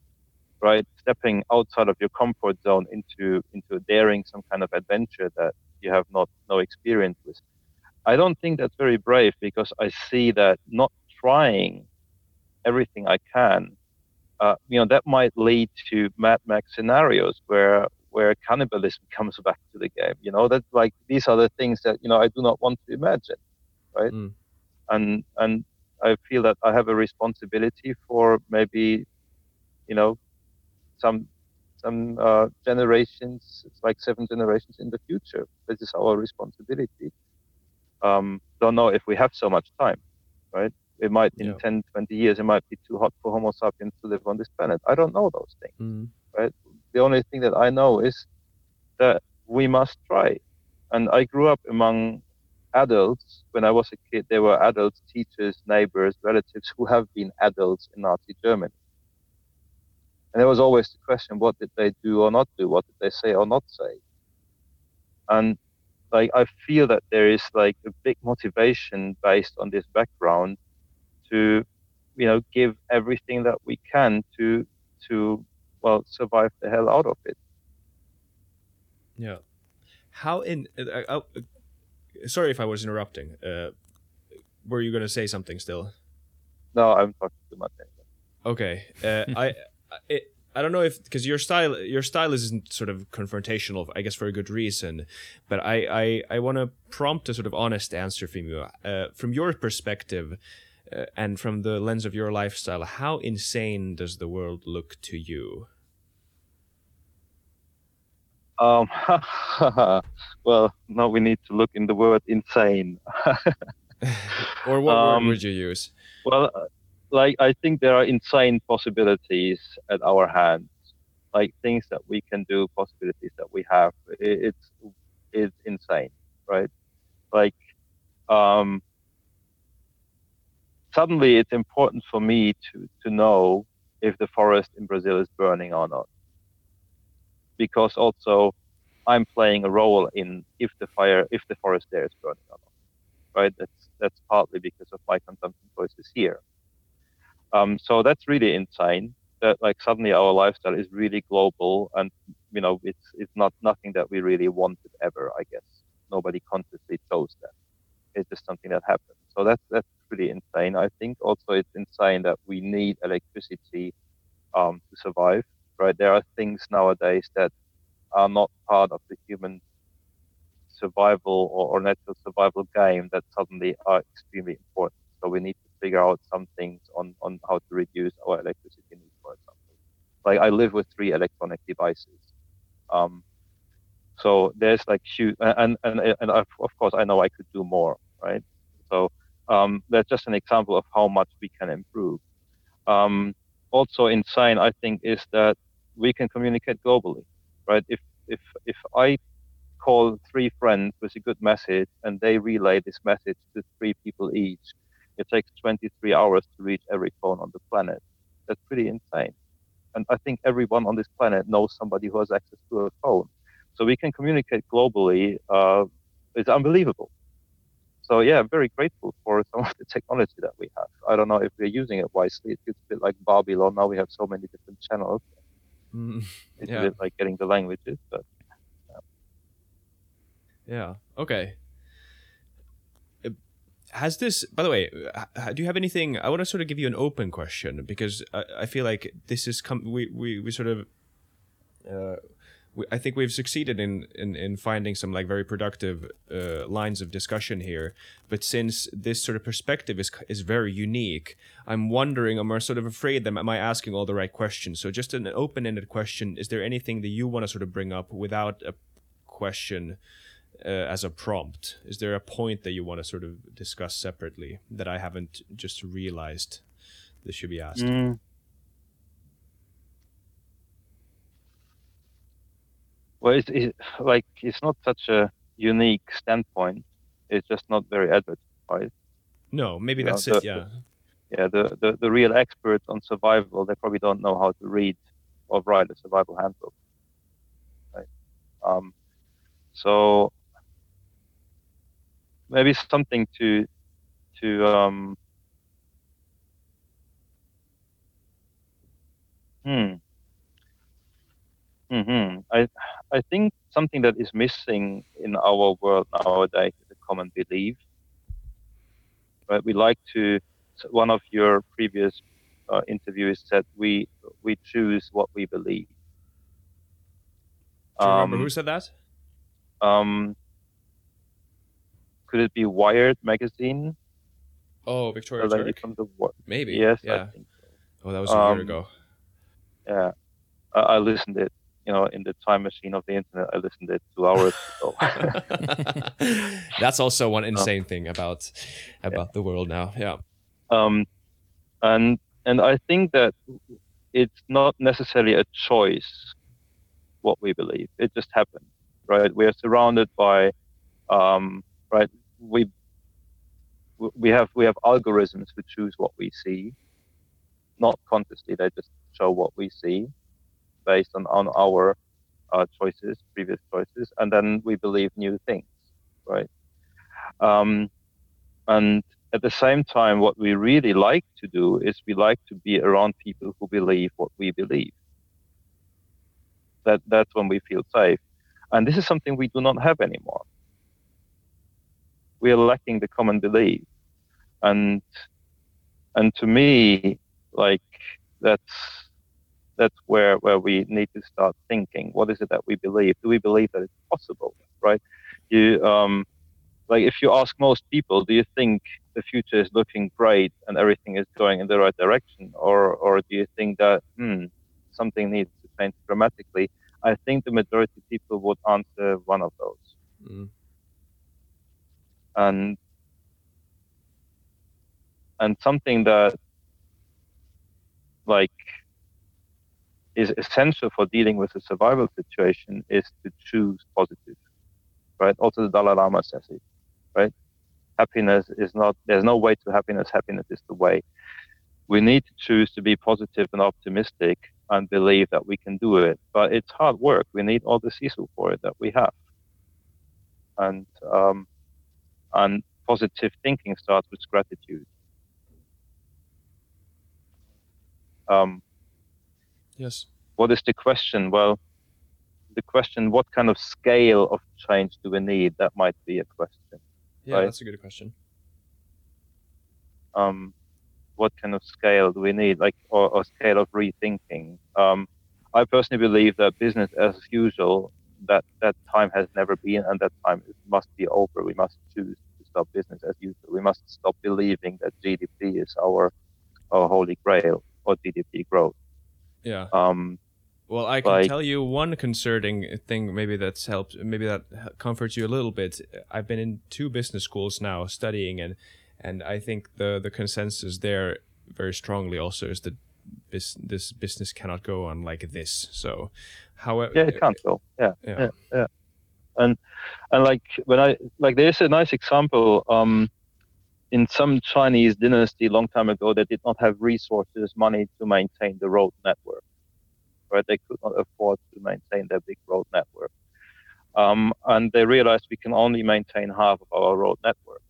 right? Stepping outside of your comfort zone into into daring some kind of adventure that you have not no experience with. I don't think that's very brave because I see that not trying everything I can, uh, you know, that might lead to Mad Max scenarios where where cannibalism comes back to the game. You know that like these are the things that you know I do not want to imagine, right? Mm. And and I feel that I have a responsibility for maybe, you know, some some uh, generations, it's like seven generations in the future. This is our responsibility. Um, don't know if we have so much time, right? It might in yeah. 10, 20 years, it might be too hot for Homo sapiens to live on this planet. I don't know those things, mm. right? The only thing that I know is that we must try. And I grew up among adults when I was a kid. There were adults, teachers, neighbors, relatives who have been adults in Nazi Germany. And there was always the question, what did they do or not do? What did they say or not say? And like I feel that there is like a big motivation based on this background to, you know, give everything that we can to to well survive the hell out of it. Yeah. How in uh, uh, uh sorry if I was interrupting. Uh, were you going to say something still? No, I'm talking too much. Okay. Uh, I it, I don't know if because your style your style isn't sort of confrontational, I guess for a good reason. But I I, I want to prompt a sort of honest answer from you, uh, from your perspective, uh, and from the lens of your lifestyle. How insane does the world look to you? Um, well, now we need to look in the word insane. or what um, word would you use? Well, like I think there are insane possibilities at our hands, like things that we can do, possibilities that we have. It's it's insane, right? Like, um, suddenly it's important for me to to know if the forest in Brazil is burning or not, because also I'm playing a role in if the fire if the forest there is burning or not, right? That's that's partly because of my consumption choices here um, so that's really insane. That like suddenly our lifestyle is really global, and you know it's it's not nothing that we really wanted ever. I guess nobody consciously chose that. It's just something that happened. So that's that's pretty insane. I think also it's insane that we need electricity um, to survive. Right? There are things nowadays that are not part of the human survival or, or natural survival game that suddenly are extremely important. So we need to figure out some things on, on how to reduce our electricity needs, for example. Like I live with three electronic devices. Um, so there's like huge, and, and, and of course I know I could do more, right? So um, that's just an example of how much we can improve. Um, also insane, I think, is that we can communicate globally, right? If if if I call three friends with a good message and they relay this message to three people each, it takes 23 hours to reach every phone on the planet. That's pretty insane. And I think everyone on this planet knows somebody who has access to a phone. So we can communicate globally. Uh, it's unbelievable. So yeah, I'm very grateful for some of the technology that we have. I don't know if we're using it wisely. It's a bit like Babylon. Now we have so many different channels. Mm, it's yeah. a bit like getting the languages, but yeah. yeah. Okay has this by the way do you have anything i want to sort of give you an open question because i, I feel like this is come we, we, we sort of uh, we, i think we've succeeded in, in in finding some like very productive uh, lines of discussion here but since this sort of perspective is is very unique i'm wondering i'm sort of afraid that am i asking all the right questions so just an open-ended question is there anything that you want to sort of bring up without a question uh, as a prompt? Is there a point that you want to sort of discuss separately that I haven't just realized this should be asked? Mm. Well, it's, it's, like it's not such a unique standpoint. It's just not very advertised. No, maybe you that's know, it. yeah. The, yeah, the, the the real experts on survival, they probably don't know how to read or write a survival handbook. Right. Um, so maybe something to to um, hmm hmm I I think something that is missing in our world nowadays is a common belief. Right? We like to. One of your previous uh, interviews said we we choose what we believe. Do you remember Um, who said that? Um, could it be Wired magazine? Oh, Victoria lady Turk? the Maybe. yes, Yeah. I think so. Oh, that was a year Um, ago. Yeah, I, I listened it. You know, in the time machine of the internet, I listened it two hours ago. That's also one insane thing about about the world now. Yeah. um, and and I think that it's not necessarily a choice what we believe. It just happens, right? We are surrounded by, um, right? We we have we have algorithms who choose what we see, not consciously. They just show what we see based on on our uh, choices, previous choices, and then we believe new things, right? Um, and at the same time, what we really like to do is we like to be around people who believe what we believe. That that's when we feel safe, and this is something we do not have anymore. We are lacking the common belief, and and to me, like that's that's where where we need to start thinking. What is it that we believe? Do we believe that it's possible? Right? You um, like if you ask most people, do you think the future is looking bright and everything is going in the right direction, or or do you think that hmm, something needs to change dramatically? I think the majority of people would answer one of those, Mm. and and something that like is essential for dealing with a survival situation is to choose positive, right? Also, the Dalai Lama says it, right? Happiness is not, there's no way to happiness. Happiness is the way. We need to choose to be positive and optimistic and believe that we can do it. But it's hard work. We need all the sisu for it that we have. And, um, and positive thinking starts with gratitude. Um, Yes. what is the question? Well, the question, what kind of scale of change do we need? That might be a question. Yeah, Right. that's a good question. Um, what kind of scale do we need, like, or, or scale of rethinking? Um, I personally believe that business as usual, that that time has never been, and that time must be over. We must choose to stop business as usual. We must stop believing that GDP is our our holy grail or GDP growth. Yeah. Um, Well, I can Like- tell you one concerning thing. Maybe that's helped. Maybe that comforts you a little bit. I've been in two business schools now studying, and and I think the the consensus there very strongly also is that this this business cannot go on like this. So, however, yeah, it can't go. Yeah. Yeah. yeah, yeah. And and like when I like there's a nice example. Um, in some Chinese dynasty long time ago, they did not have resources, money to maintain the road network. Right, they could not afford to maintain their big road network. Um, and they realized we can only maintain half of our road network,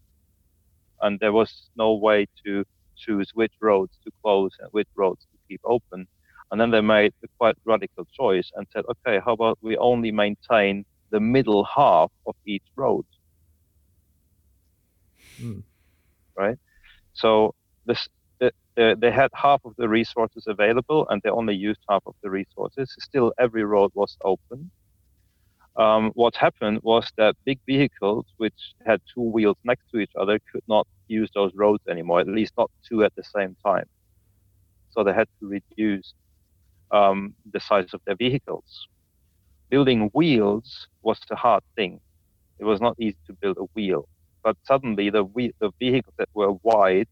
and there was no way to choose which roads to close and which roads to keep open. And then they made a quite radical choice and said, okay, how about we only maintain the middle half of each road? Hmm. Right? So this, the, the, they had half of the resources available and they only used half of the resources. Still, every road was open. Um, what happened was that big vehicles, which had two wheels next to each other, could not use those roads anymore, at least not two at the same time. So they had to reduce um, the size of their vehicles. Building wheels was the hard thing. It was not easy to build a wheel, but suddenly the whe- the vehicles that were wide,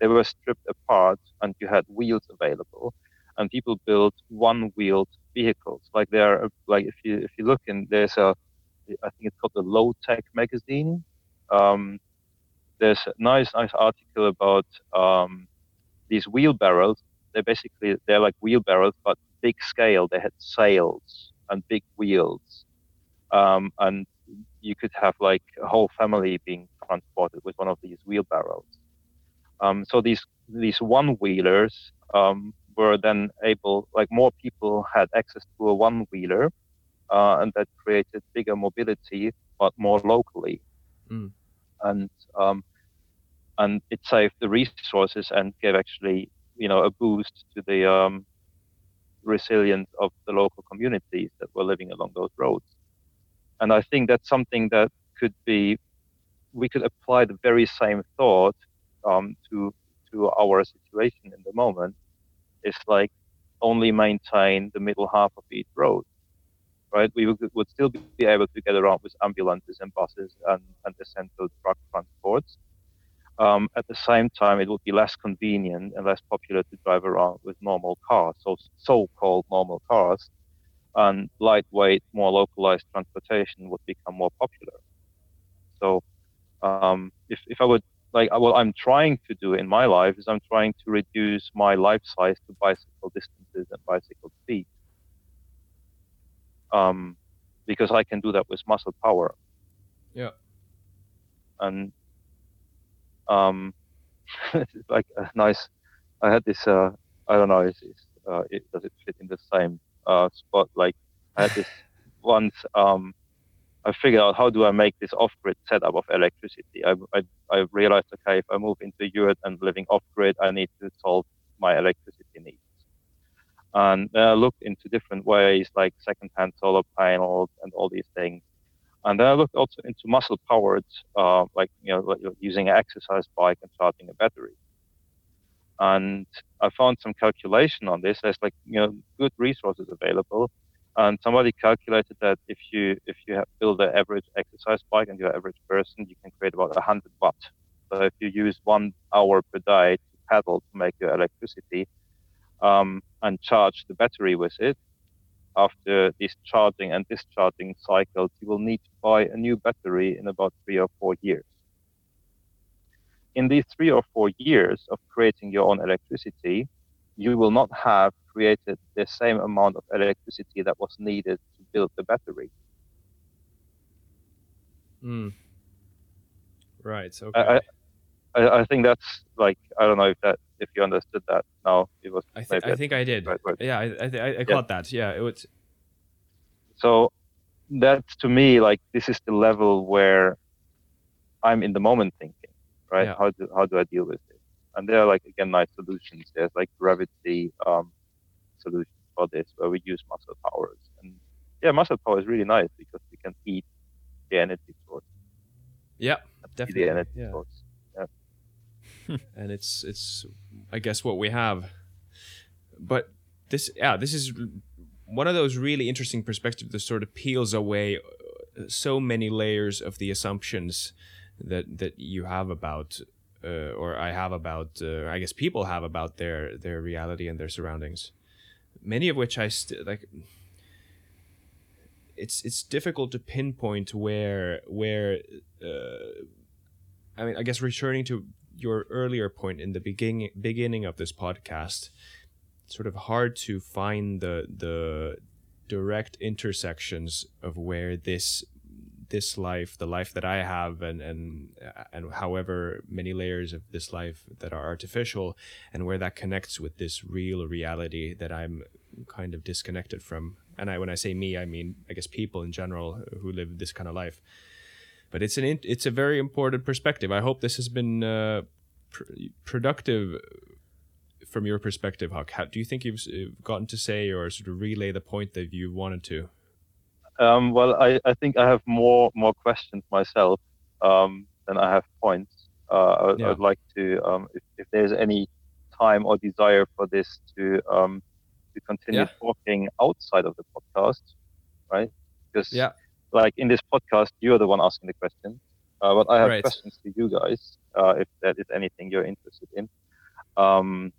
they were stripped apart, and you had wheels available, and people built one-wheeled vehicles. Like there, are, like if you if you look in, there's a, I think it's called the Low Tech magazine. Um, there's a nice nice article about um, these wheelbarrows they're basically they're like wheelbarrows but big scale they had sails and big wheels um, and you could have like a whole family being transported with one of these wheelbarrows um, so these these one wheelers um, were then able like more people had access to a one wheeler uh, and that created bigger mobility but more locally Mm. and um, and it saved the resources and gave actually you know a boost to the um, resilience of the local communities that were living along those roads. And I think that's something that could be, we could apply the very same thought um, to to our situation in the moment. It's like only maintain the middle half of each road, right? We would, would still be able to get around with ambulances and buses and, and essential truck transports. Um, at the same time, it would be less convenient and less popular to drive around with normal cars, so so-called normal cars, and lightweight, more localized transportation would become more popular. So, um, if if I would like what I'm trying to do in my life is I'm trying to reduce my life size to bicycle distances and bicycle speed. Um, because I can do that with muscle power. Yeah. And um, like a nice. I had this. Uh, I don't know. Is, is uh, it, does it fit in the same uh, spot? Like I had this once. Um, I figured out how do I make this off-grid setup of electricity. I, I, I realized, okay, if I move into Europe and living off-grid, I need to solve my electricity needs. And then I looked into different ways, like second-hand solar panels and all these things. And then I looked also into muscle-powered, uh, like you know, using an exercise bike and charging a battery. And I found some calculation on this. There's like you know good resources available and somebody calculated that if you if you have build an average exercise bike and you're an average person, you can create about 100 watt. So if you use one hour per day to pedal to make your electricity um, and charge the battery with it, after this charging and discharging cycles, you will need to buy a new battery in about three or four years. In these three or four years of creating your own electricity, you will not have created the same amount of electricity that was needed to build the battery. Mm. Right. Okay. I, I, I, think that's like I don't know if that if you understood that No, it was. I, th- I think I did. Right. Yeah, I I, I, I caught yeah. that. Yeah, it was. So that's to me like this is the level where I'm in the moment thinking, right? Yeah. How do how do I deal with it? And there are like again nice solutions. There's like gravity um, solutions for this where we use muscle powers. And yeah, muscle power is really nice because we can eat the energy source. Yeah, definitely. The energy yeah. source. Yeah. and it's it's I guess what we have. But this yeah, this is one of those really interesting perspectives that sort of peels away uh, so many layers of the assumptions that that you have about uh, or I have about uh, I guess people have about their their reality and their surroundings many of which I still like. It's it's difficult to pinpoint where where. Uh, I mean, I guess returning to your earlier point in the beginning beginning of this podcast, sort of hard to find the the direct intersections of where this this life, the life that I have, and and and however many layers of this life that are artificial, and where that connects with this real reality that I'm kind of disconnected from. And I, when I say me, I mean I guess people in general who live this kind of life. But it's an it's a very important perspective. I hope this has been uh, pr- productive from your perspective, Huck. How, do you think you've gotten to say or sort of relay the point that you wanted to? Um, well, I, I think I have more more questions myself um, than I have points. Uh, I, yeah. I'd like to, um, if, if, there's any time or desire for this to um, to continue yeah. talking outside of the podcast, right? Because yeah. like in this podcast, you're the one asking the questions, uh, but I have right. questions to you guys uh, if that is anything you're interested in. Um,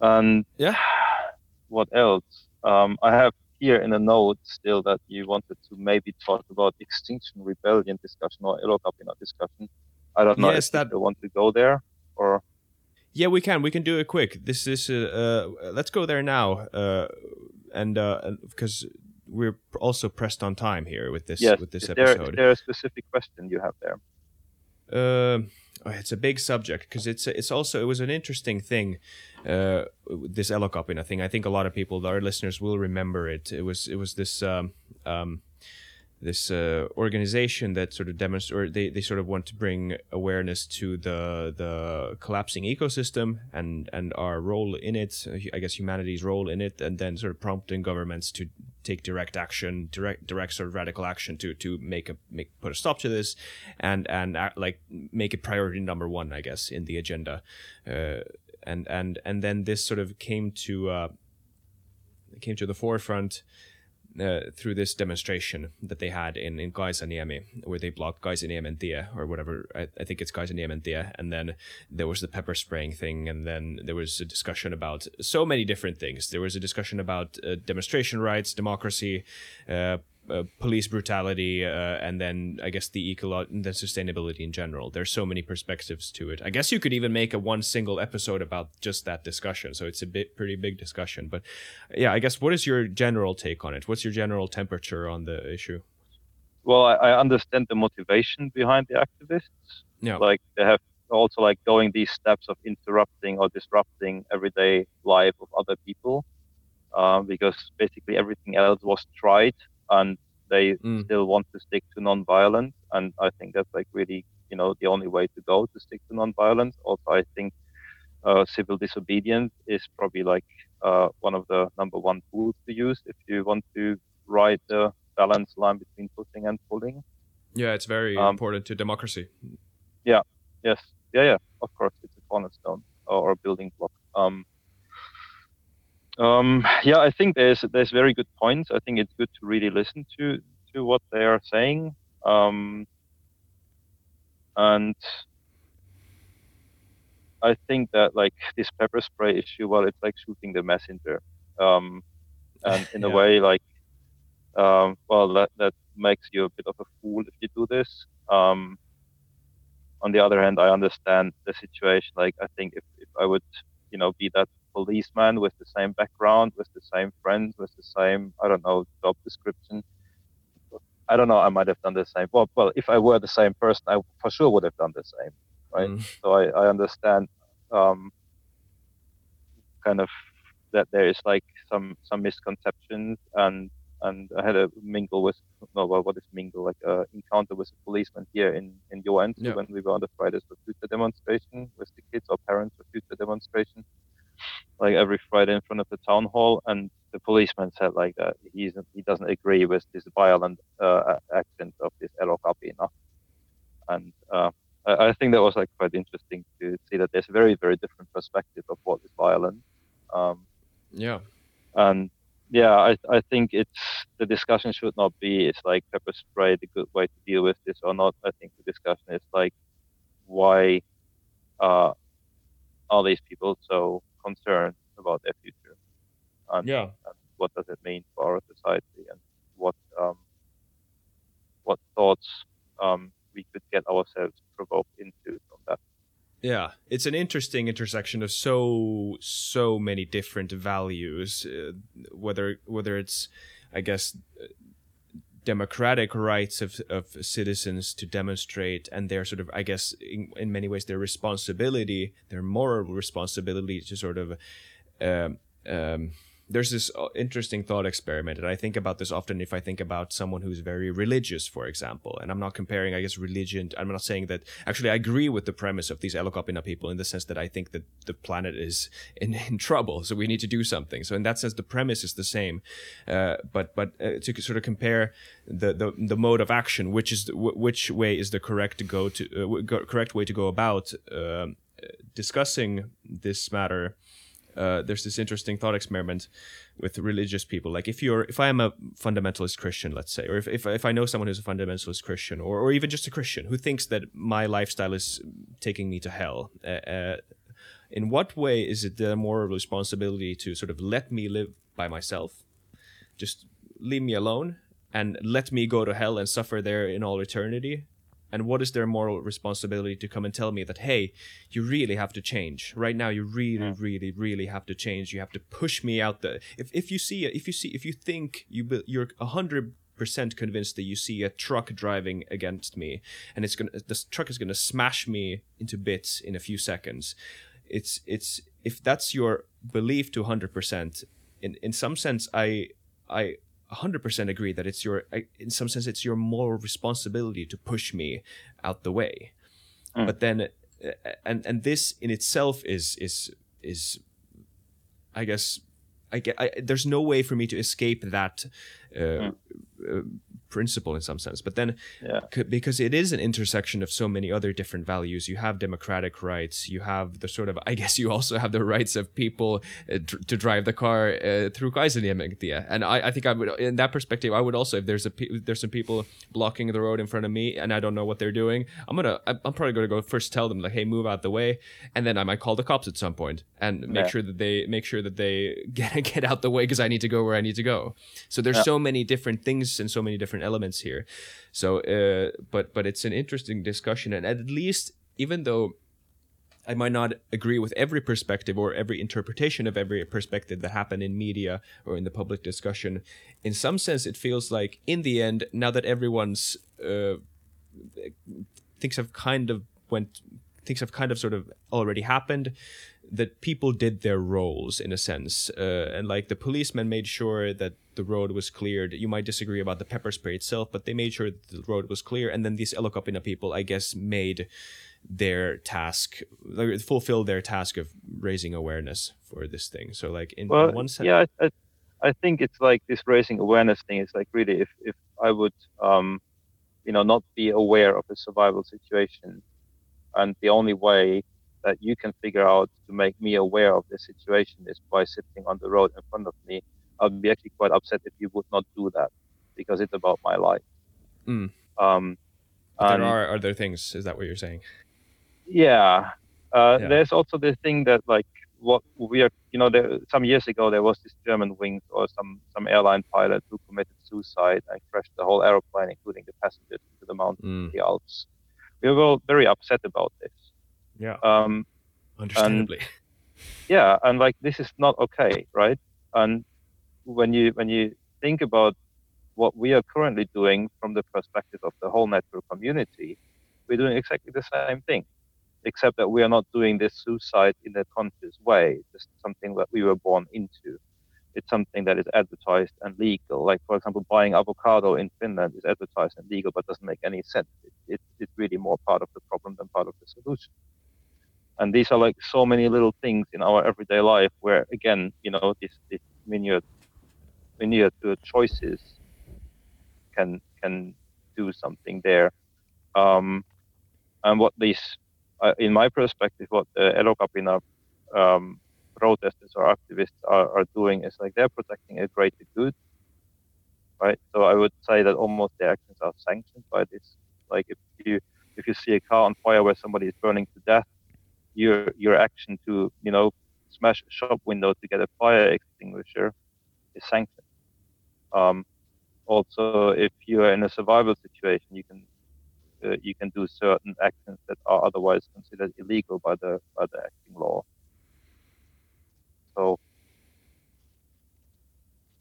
and yeah, what else? Um, I have here in a note still that you wanted to maybe talk about Extinction Rebellion discussion or Elokapina discussion. I don't know yes, if that... you want to go there or. Yeah, we can. We can do it quick. This is. Uh, uh, let's go there now, uh, and because uh, we're also pressed on time here with this yes. with this is episode. There, is there a specific question you have there? Uh, oh, it's a big subject because it's it's also it was an interesting thing. Uh, this Elokapina thing. I think a lot of people, our listeners, will remember it. It was it was this um, um, this uh, organization that sort of demonstrate or they, they sort of want to bring awareness to the the collapsing ecosystem and and our role in it i guess humanity's role in it and then sort of prompting governments to take direct action direct direct sort of radical action to to make a make put a stop to this and and act, like make it priority number one i guess in the agenda. Uh, and and and then this sort of came to uh, came to the forefront uh, through this demonstration that they had in in Kaisaniemi, where they blocked Kaisaniemi or whatever. I, I think it's Kaisaniemi and then there was the pepper spraying thing, and then there was a discussion about so many different things. There was a discussion about uh, demonstration rights, democracy, uh, uh, police brutality, uh, and then I guess the eco the sustainability in general. There's so many perspectives to it. I guess you could even make a one single episode about just that discussion. So it's a bit pretty big discussion. But yeah, I guess what is your general take on it? What's your general temperature on the issue? Well, I, I understand the motivation behind the activists. Yeah. Like they have also like going these steps of interrupting or disrupting everyday life of other people. Um, because basically everything else was tried and they mm. still want to stick to non-violence. And i think that's like really you know the only way to go to stick to non-violence. Also i think uh, civil disobedience is probably like uh, one of the number one tools to use if you want to ride the balance line between pushing and pulling. Yeah it's very um, important to democracy. yeah yes. Yeah yeah. Of course it's a cornerstone or, a building block. Um, um, yeah, I think there's there's very good points. I think it's good to really listen to to what they are saying. Um, and I think that like this pepper spray issue, well, it's like shooting the messenger. Um, and in yeah. a way, like, um, well, that that makes you a bit of a fool if you do this. Um, on the other hand, I understand the situation. Like, I think if, if I would, you know, be that policeman with the same background, with the same friends, with the same, I don't know, job description. I don't know, I might have done the same. Well, well, if I were the same person, I for sure would have done the same, right? Mm. So I, I understand um, kind of that there is like some some misconceptions and and I had a mingle with no well what is mingle like a encounter with a policeman here in in UN yeah. when we were on the Fridays for Future demonstration with the kids or parents for Future demonstration like every Friday in front of the town hall, and the policeman said like that he's he doesn't agree with this violent uh, accent of this Elokapina, and uh, I, I, think that was like quite interesting to see that there's a very very different perspective of what is violent. Um, yeah, and yeah, I I think it's the discussion should not be it's like pepper spray the good way to deal with this or not. I think the discussion is like why uh, are these people so concerned about their future. And, yeah. And what does it mean for our society and what um, what thoughts um, we could get ourselves provoked into from that. Yeah, it's an interesting intersection of so so many different values. Uh, whether whether it's, I guess, democratic rights of, of citizens to demonstrate and their sort of i guess in, in many ways their responsibility their moral responsibility to sort of um, um, there's this uh, interesting thought experiment and i think about this often if i think about someone who's very religious for example and i'm not comparing i guess religion i'm not saying that actually i agree with the premise of these elokapina people in the sense that i think that the planet is in, in trouble so we need to do something. So in that sense the premise is the same uh, but but uh, to sort of compare the, the the mode of action which is the, which way is the correct to go to uh, correct way to go about um, discussing this matter uh, there's this interesting thought experiment with religious people. Like if you're, if I am a fundamentalist Christian, let's say, or if, if, if I know someone who's a fundamentalist Christian, or, or even just a Christian who thinks that my lifestyle is taking me to hell, uh, uh, in what way is it their moral responsibility to sort of let me live by myself, just leave me alone, and let me go to hell and suffer there in all eternity? And what is their moral responsibility to come and tell me that hey you really have to change right now you really yeah. really really have to change you have to push me out the if, if you see if you see if you think you you're a hundred percent convinced that you see a truck driving against me and it's gonna this truck is gonna smash me into bits in a few seconds it's it's if that's your belief to 100% in in some sense i i 100% agree that it's your in some sense it's your moral responsibility to push me out the way mm. but then and and this in itself is is is i guess i get I, there's no way for me to escape that uh, mm. Principle in some sense. But then, yeah. c- because it is an intersection of so many other different values, you have democratic rights, you have the sort of, I guess you also have the rights of people uh, d- to drive the car uh, through Kaisaniementie. And I, I think I would, in that perspective, I would also, if there's a pe- there's some people blocking the road in front of me and I don't know what they're doing, I'm gonna, I'm probably gonna go first tell them like, hey, move out the way, and then I might call the cops at some point and make yeah. sure that they make sure that they get get out the way because I need to go where I need to go. So there's yeah. so many different things and so many different elements here. So, uh, but but it's an interesting discussion, and at least even though I might not agree with every perspective or every interpretation of every perspective that happened in media or in the public discussion. In some sense, it feels like in the end, now that everyone's uh, things have kind of went, things have kind of sort of already happened that people did their roles in a sense, uh, and like the policemen made sure that the road was cleared. You might disagree about the pepper spray itself, but they made sure that the road was clear, and then these Elokapina people, I guess, made their task, like, fulfill their task of raising awareness for this thing. So, like in, well, in one sense, yeah, I, I think it's like this raising awareness thing is like really if if I would, um, you know, not be aware of a survival situation, and the only way that you can figure out to make me aware of the situation is by sitting on the road in front of me. I'd be actually quite upset if you would not do that because it's about my life. Mm. Um, there are other things. Is that what you're saying? Yeah. Uh, yeah. There's also the thing that like what we are, you know, there, some years ago there was this Germanwings or some some airline pilot who committed suicide and crashed the whole aeroplane, including the passengers, into the mountains, mm. the Alps. We were all very upset about this. Yeah. Um, Understandably. And, yeah, and like this is not okay, right? And when you when you think about what we are currently doing from the perspective of the whole network community, we're doing exactly the same thing, except that we are not doing this suicide in a conscious way, just something that we were born into. It's something that is advertised and legal. Like, for example, buying avocado in Finland is advertised and legal, but doesn't make any sense. It, it, it's really more part of the problem than part of the solution and these are like so many little things in our everyday life where again you know this, these miniature miniature choices can can do something there. Um, and what these uh, in my perspective what the Elokapina um, protesters or activists are, are doing is like they're protecting a greater good right? So i would say that almost their actions are sanctioned by this. Like if you if you see a car on fire where somebody is burning to death your your action to you know smash a shop window to get a fire extinguisher is sanctioned. Um, also, if you are in a survival situation, you can uh, you can do certain actions that are otherwise considered illegal by the by the acting law. So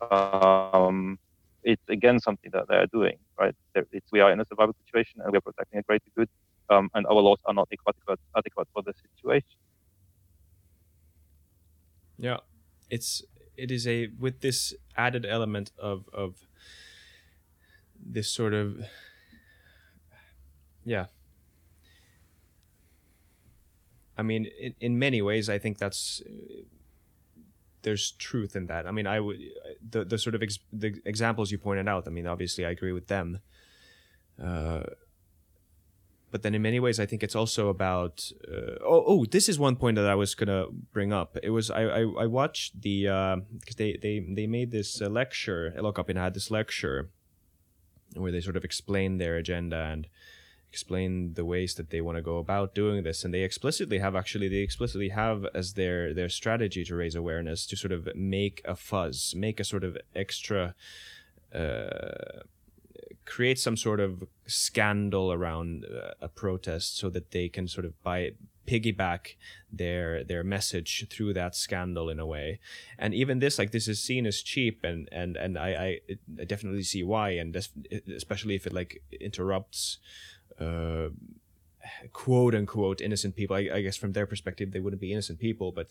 um, it's again something that they are doing, right? It's, we are in a survival situation and we are protecting a greater good um, and our laws are not adequate, adequate for the situation. Yeah, it's it is a with this added element of of this sort of yeah. I mean, in, in many ways, I think that's there's truth in that. I mean, I would the the sort of ex, the examples you pointed out. I mean, obviously, I agree with them. Uh, but then in many ways, I think it's also about. Uh, oh, oh, this is one point that I was gonna bring up. It was I I, I watched the because uh, they they they made this uh, lecture. Elokapina had this lecture where they sort of explained their agenda and explain the ways that they want to go about doing this and they explicitly have actually they explicitly have as their their strategy to raise awareness to sort of make a fuzz make a sort of extra uh, create some sort of scandal around uh, a protest so that they can sort of buy piggyback their their message through that scandal in a way. And even this like this is seen as cheap and and and i i definitely see why. And especially if it like interrupts uh quote unquote innocent people. I, I guess from their perspective they wouldn't be innocent people but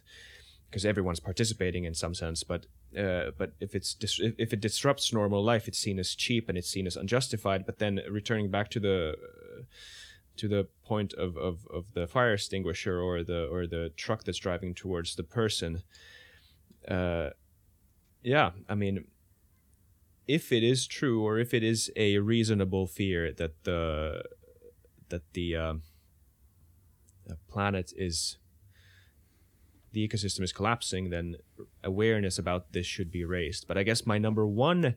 because everyone's participating in some sense. But uh, but if it's dis- if it disrupts normal life, it's seen as cheap and it's seen as unjustified. But then returning back to the to the point of, of, of the fire extinguisher or the or the truck that's driving towards the person. Uh, yeah, I mean, if it is true or if it is a reasonable fear that the that the, um, the planet is the ecosystem is collapsing, then awareness about this should be raised. But I guess my number one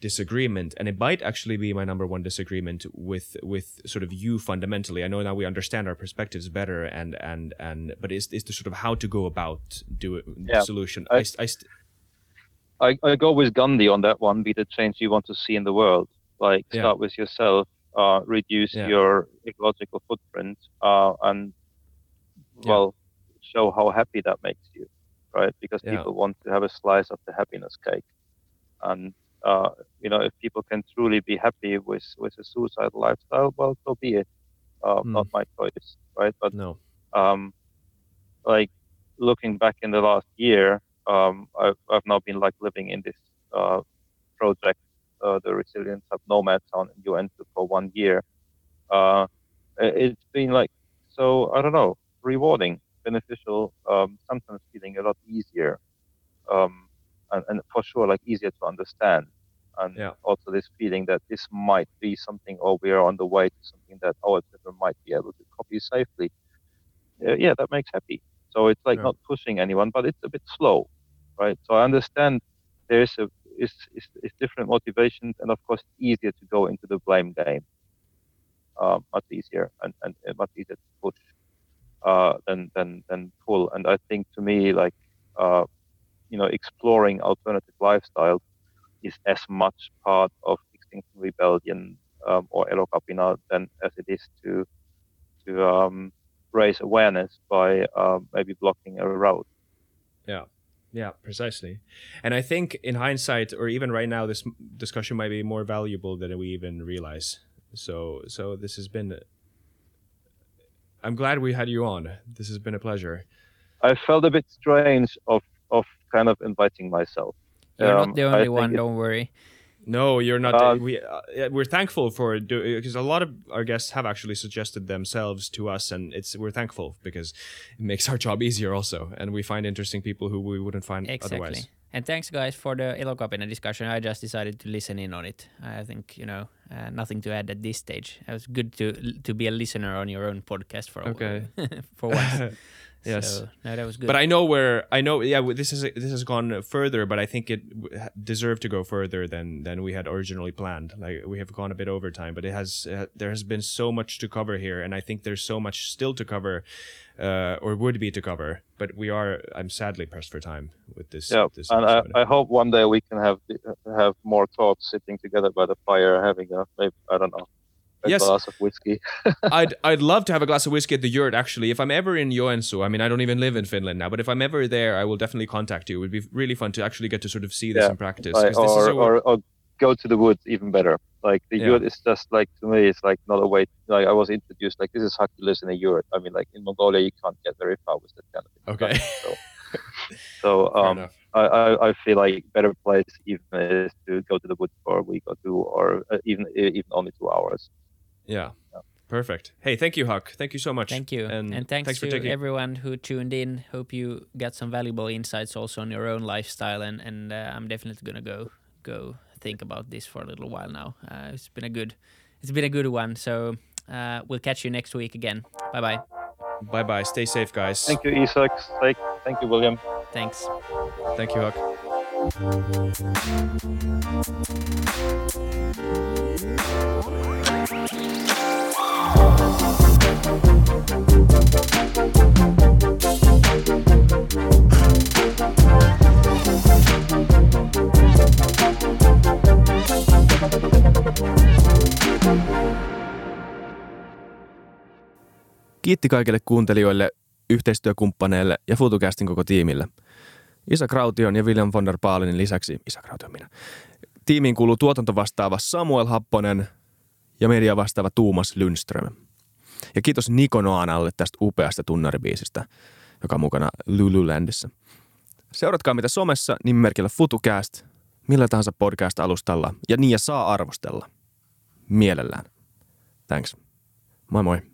disagreement, and it might actually be my number one disagreement with with sort of you fundamentally. I know now we understand our perspectives better, and and and but is is the sort of how to go about do it yeah. solution. I, I, I, st- I, I go with Gandhi on that one. Be the change you want to see in the world. Like yeah. start with yourself. Uh, reduce yeah. your ecological footprint, uh, and well, show how happy that makes you, right? Because people want to have a slice of the happiness cake, and uh, you know, if people can truly be happy with with a suicidal lifestyle, well, so be it. Uh, mm. Not my choice, right? But no, um, like looking back in the last year, um, I've I've now been like living in this uh, project, uh, the Resilience of Nomad Town in Joensuu for one year. Uh, it's been like so I don't know, rewarding, beneficial, um, sometimes feeling a lot easier. Um, and, and for sure like easier to understand and yeah. also this feeling that this might be something or we are on the way to something that our children might be able to copy safely uh, yeah that makes happy so it's like yeah. not pushing anyone but it's a bit slow right so i understand there's a it's, it's, it's different motivations and of course it's easier to go into the blame game uh, much easier and, and much easier to push uh, than, than than pull and i think to me like uh, you know, exploring alternative lifestyles is as much part of Extinction Rebellion um, or Elokapina than as it is to to um, raise awareness by uh, maybe blocking a road. Yeah. Yeah, precisely. And I think in hindsight, or even right now, this discussion might be more valuable than we even realize. So, so this has been. I'm glad we had you on. This has been a pleasure. I felt a bit strange of of kind of inviting myself. You're um, not the only one. Don't worry. No, you're not. Um, we uh, we're thankful for because a lot of our guests have actually suggested themselves to us, and it's we're thankful because it makes our job easier also, and we find interesting people who we wouldn't find exactly. otherwise. And thanks, guys, for the Elokapina discussion. I just decided to listen in on it. I think you know uh, nothing to add at this stage. It was good to to be a listener on your own podcast for a okay for once. Yes, so, no, that was good. But I know where I know. Yeah, this is this has gone further, but I think it deserved to go further than than we had originally planned. Like we have gone a bit over time, but it has uh, there has been so much to cover here, and I think there's so much still to cover, uh, or would be to cover. But we are. I'm sadly pressed for time with this. Yeah, this and I, I, hope one day we can have have more thoughts sitting together by the fire, having a maybe I don't know a yes. glass of whiskey. I'd I'd love to have a glass of whiskey at the yurt. Actually, if I'm ever in Joensuu, I mean, I don't even live in Finland now, but if I'm ever there, I will definitely contact you. It would be really fun to actually get to sort of see this yeah. in practice. Like, or, or, or, go to the woods, even better. Like the yeah. yurt is just like to me, it's like not a way. Like I was introduced, like this is how to live in a yurt. I mean, like in Mongolia, you can't get very far with that kind of. thing. Okay. So, so um, I, I, I feel like better place even is to go to the woods for a week or two, or uh, even even only two hours. Yeah. Perfect. Hey, thank you, Huck. Thank you so much. Thank you. And, and thanks, thanks to taking... everyone who tuned in. Hope you got some valuable insights also on your own lifestyle. And, and uh, I'm definitely going to go go think about this for a little while now. Uh, it's been a good it's been a good one. So uh, we'll catch you next week again. Bye bye. Bye bye. Stay safe, guys. Thank you, Isak. Thank you, William. Thanks. Thank you, Huck. Kiitti kaikille kuuntelijoille, yhteistyökumppaneille ja FutuCastin koko tiimille. Isa Kraution ja William von der Paalinin lisäksi, Isa Kraution minä, tiimiin kuuluu tuotantovastaava Samuel Happonen ja media vastaava Tuumas Lundström. Ja kiitos Niko Noanalle tästä upeasta tunnaribiisistä. joka on mukana Lululandissa. Seuratkaa mitä somessa nimimerkillä FutuCast, millä tahansa podcast-alustalla ja niin ja saa arvostella. Mielellään. Thanks. Moi moi.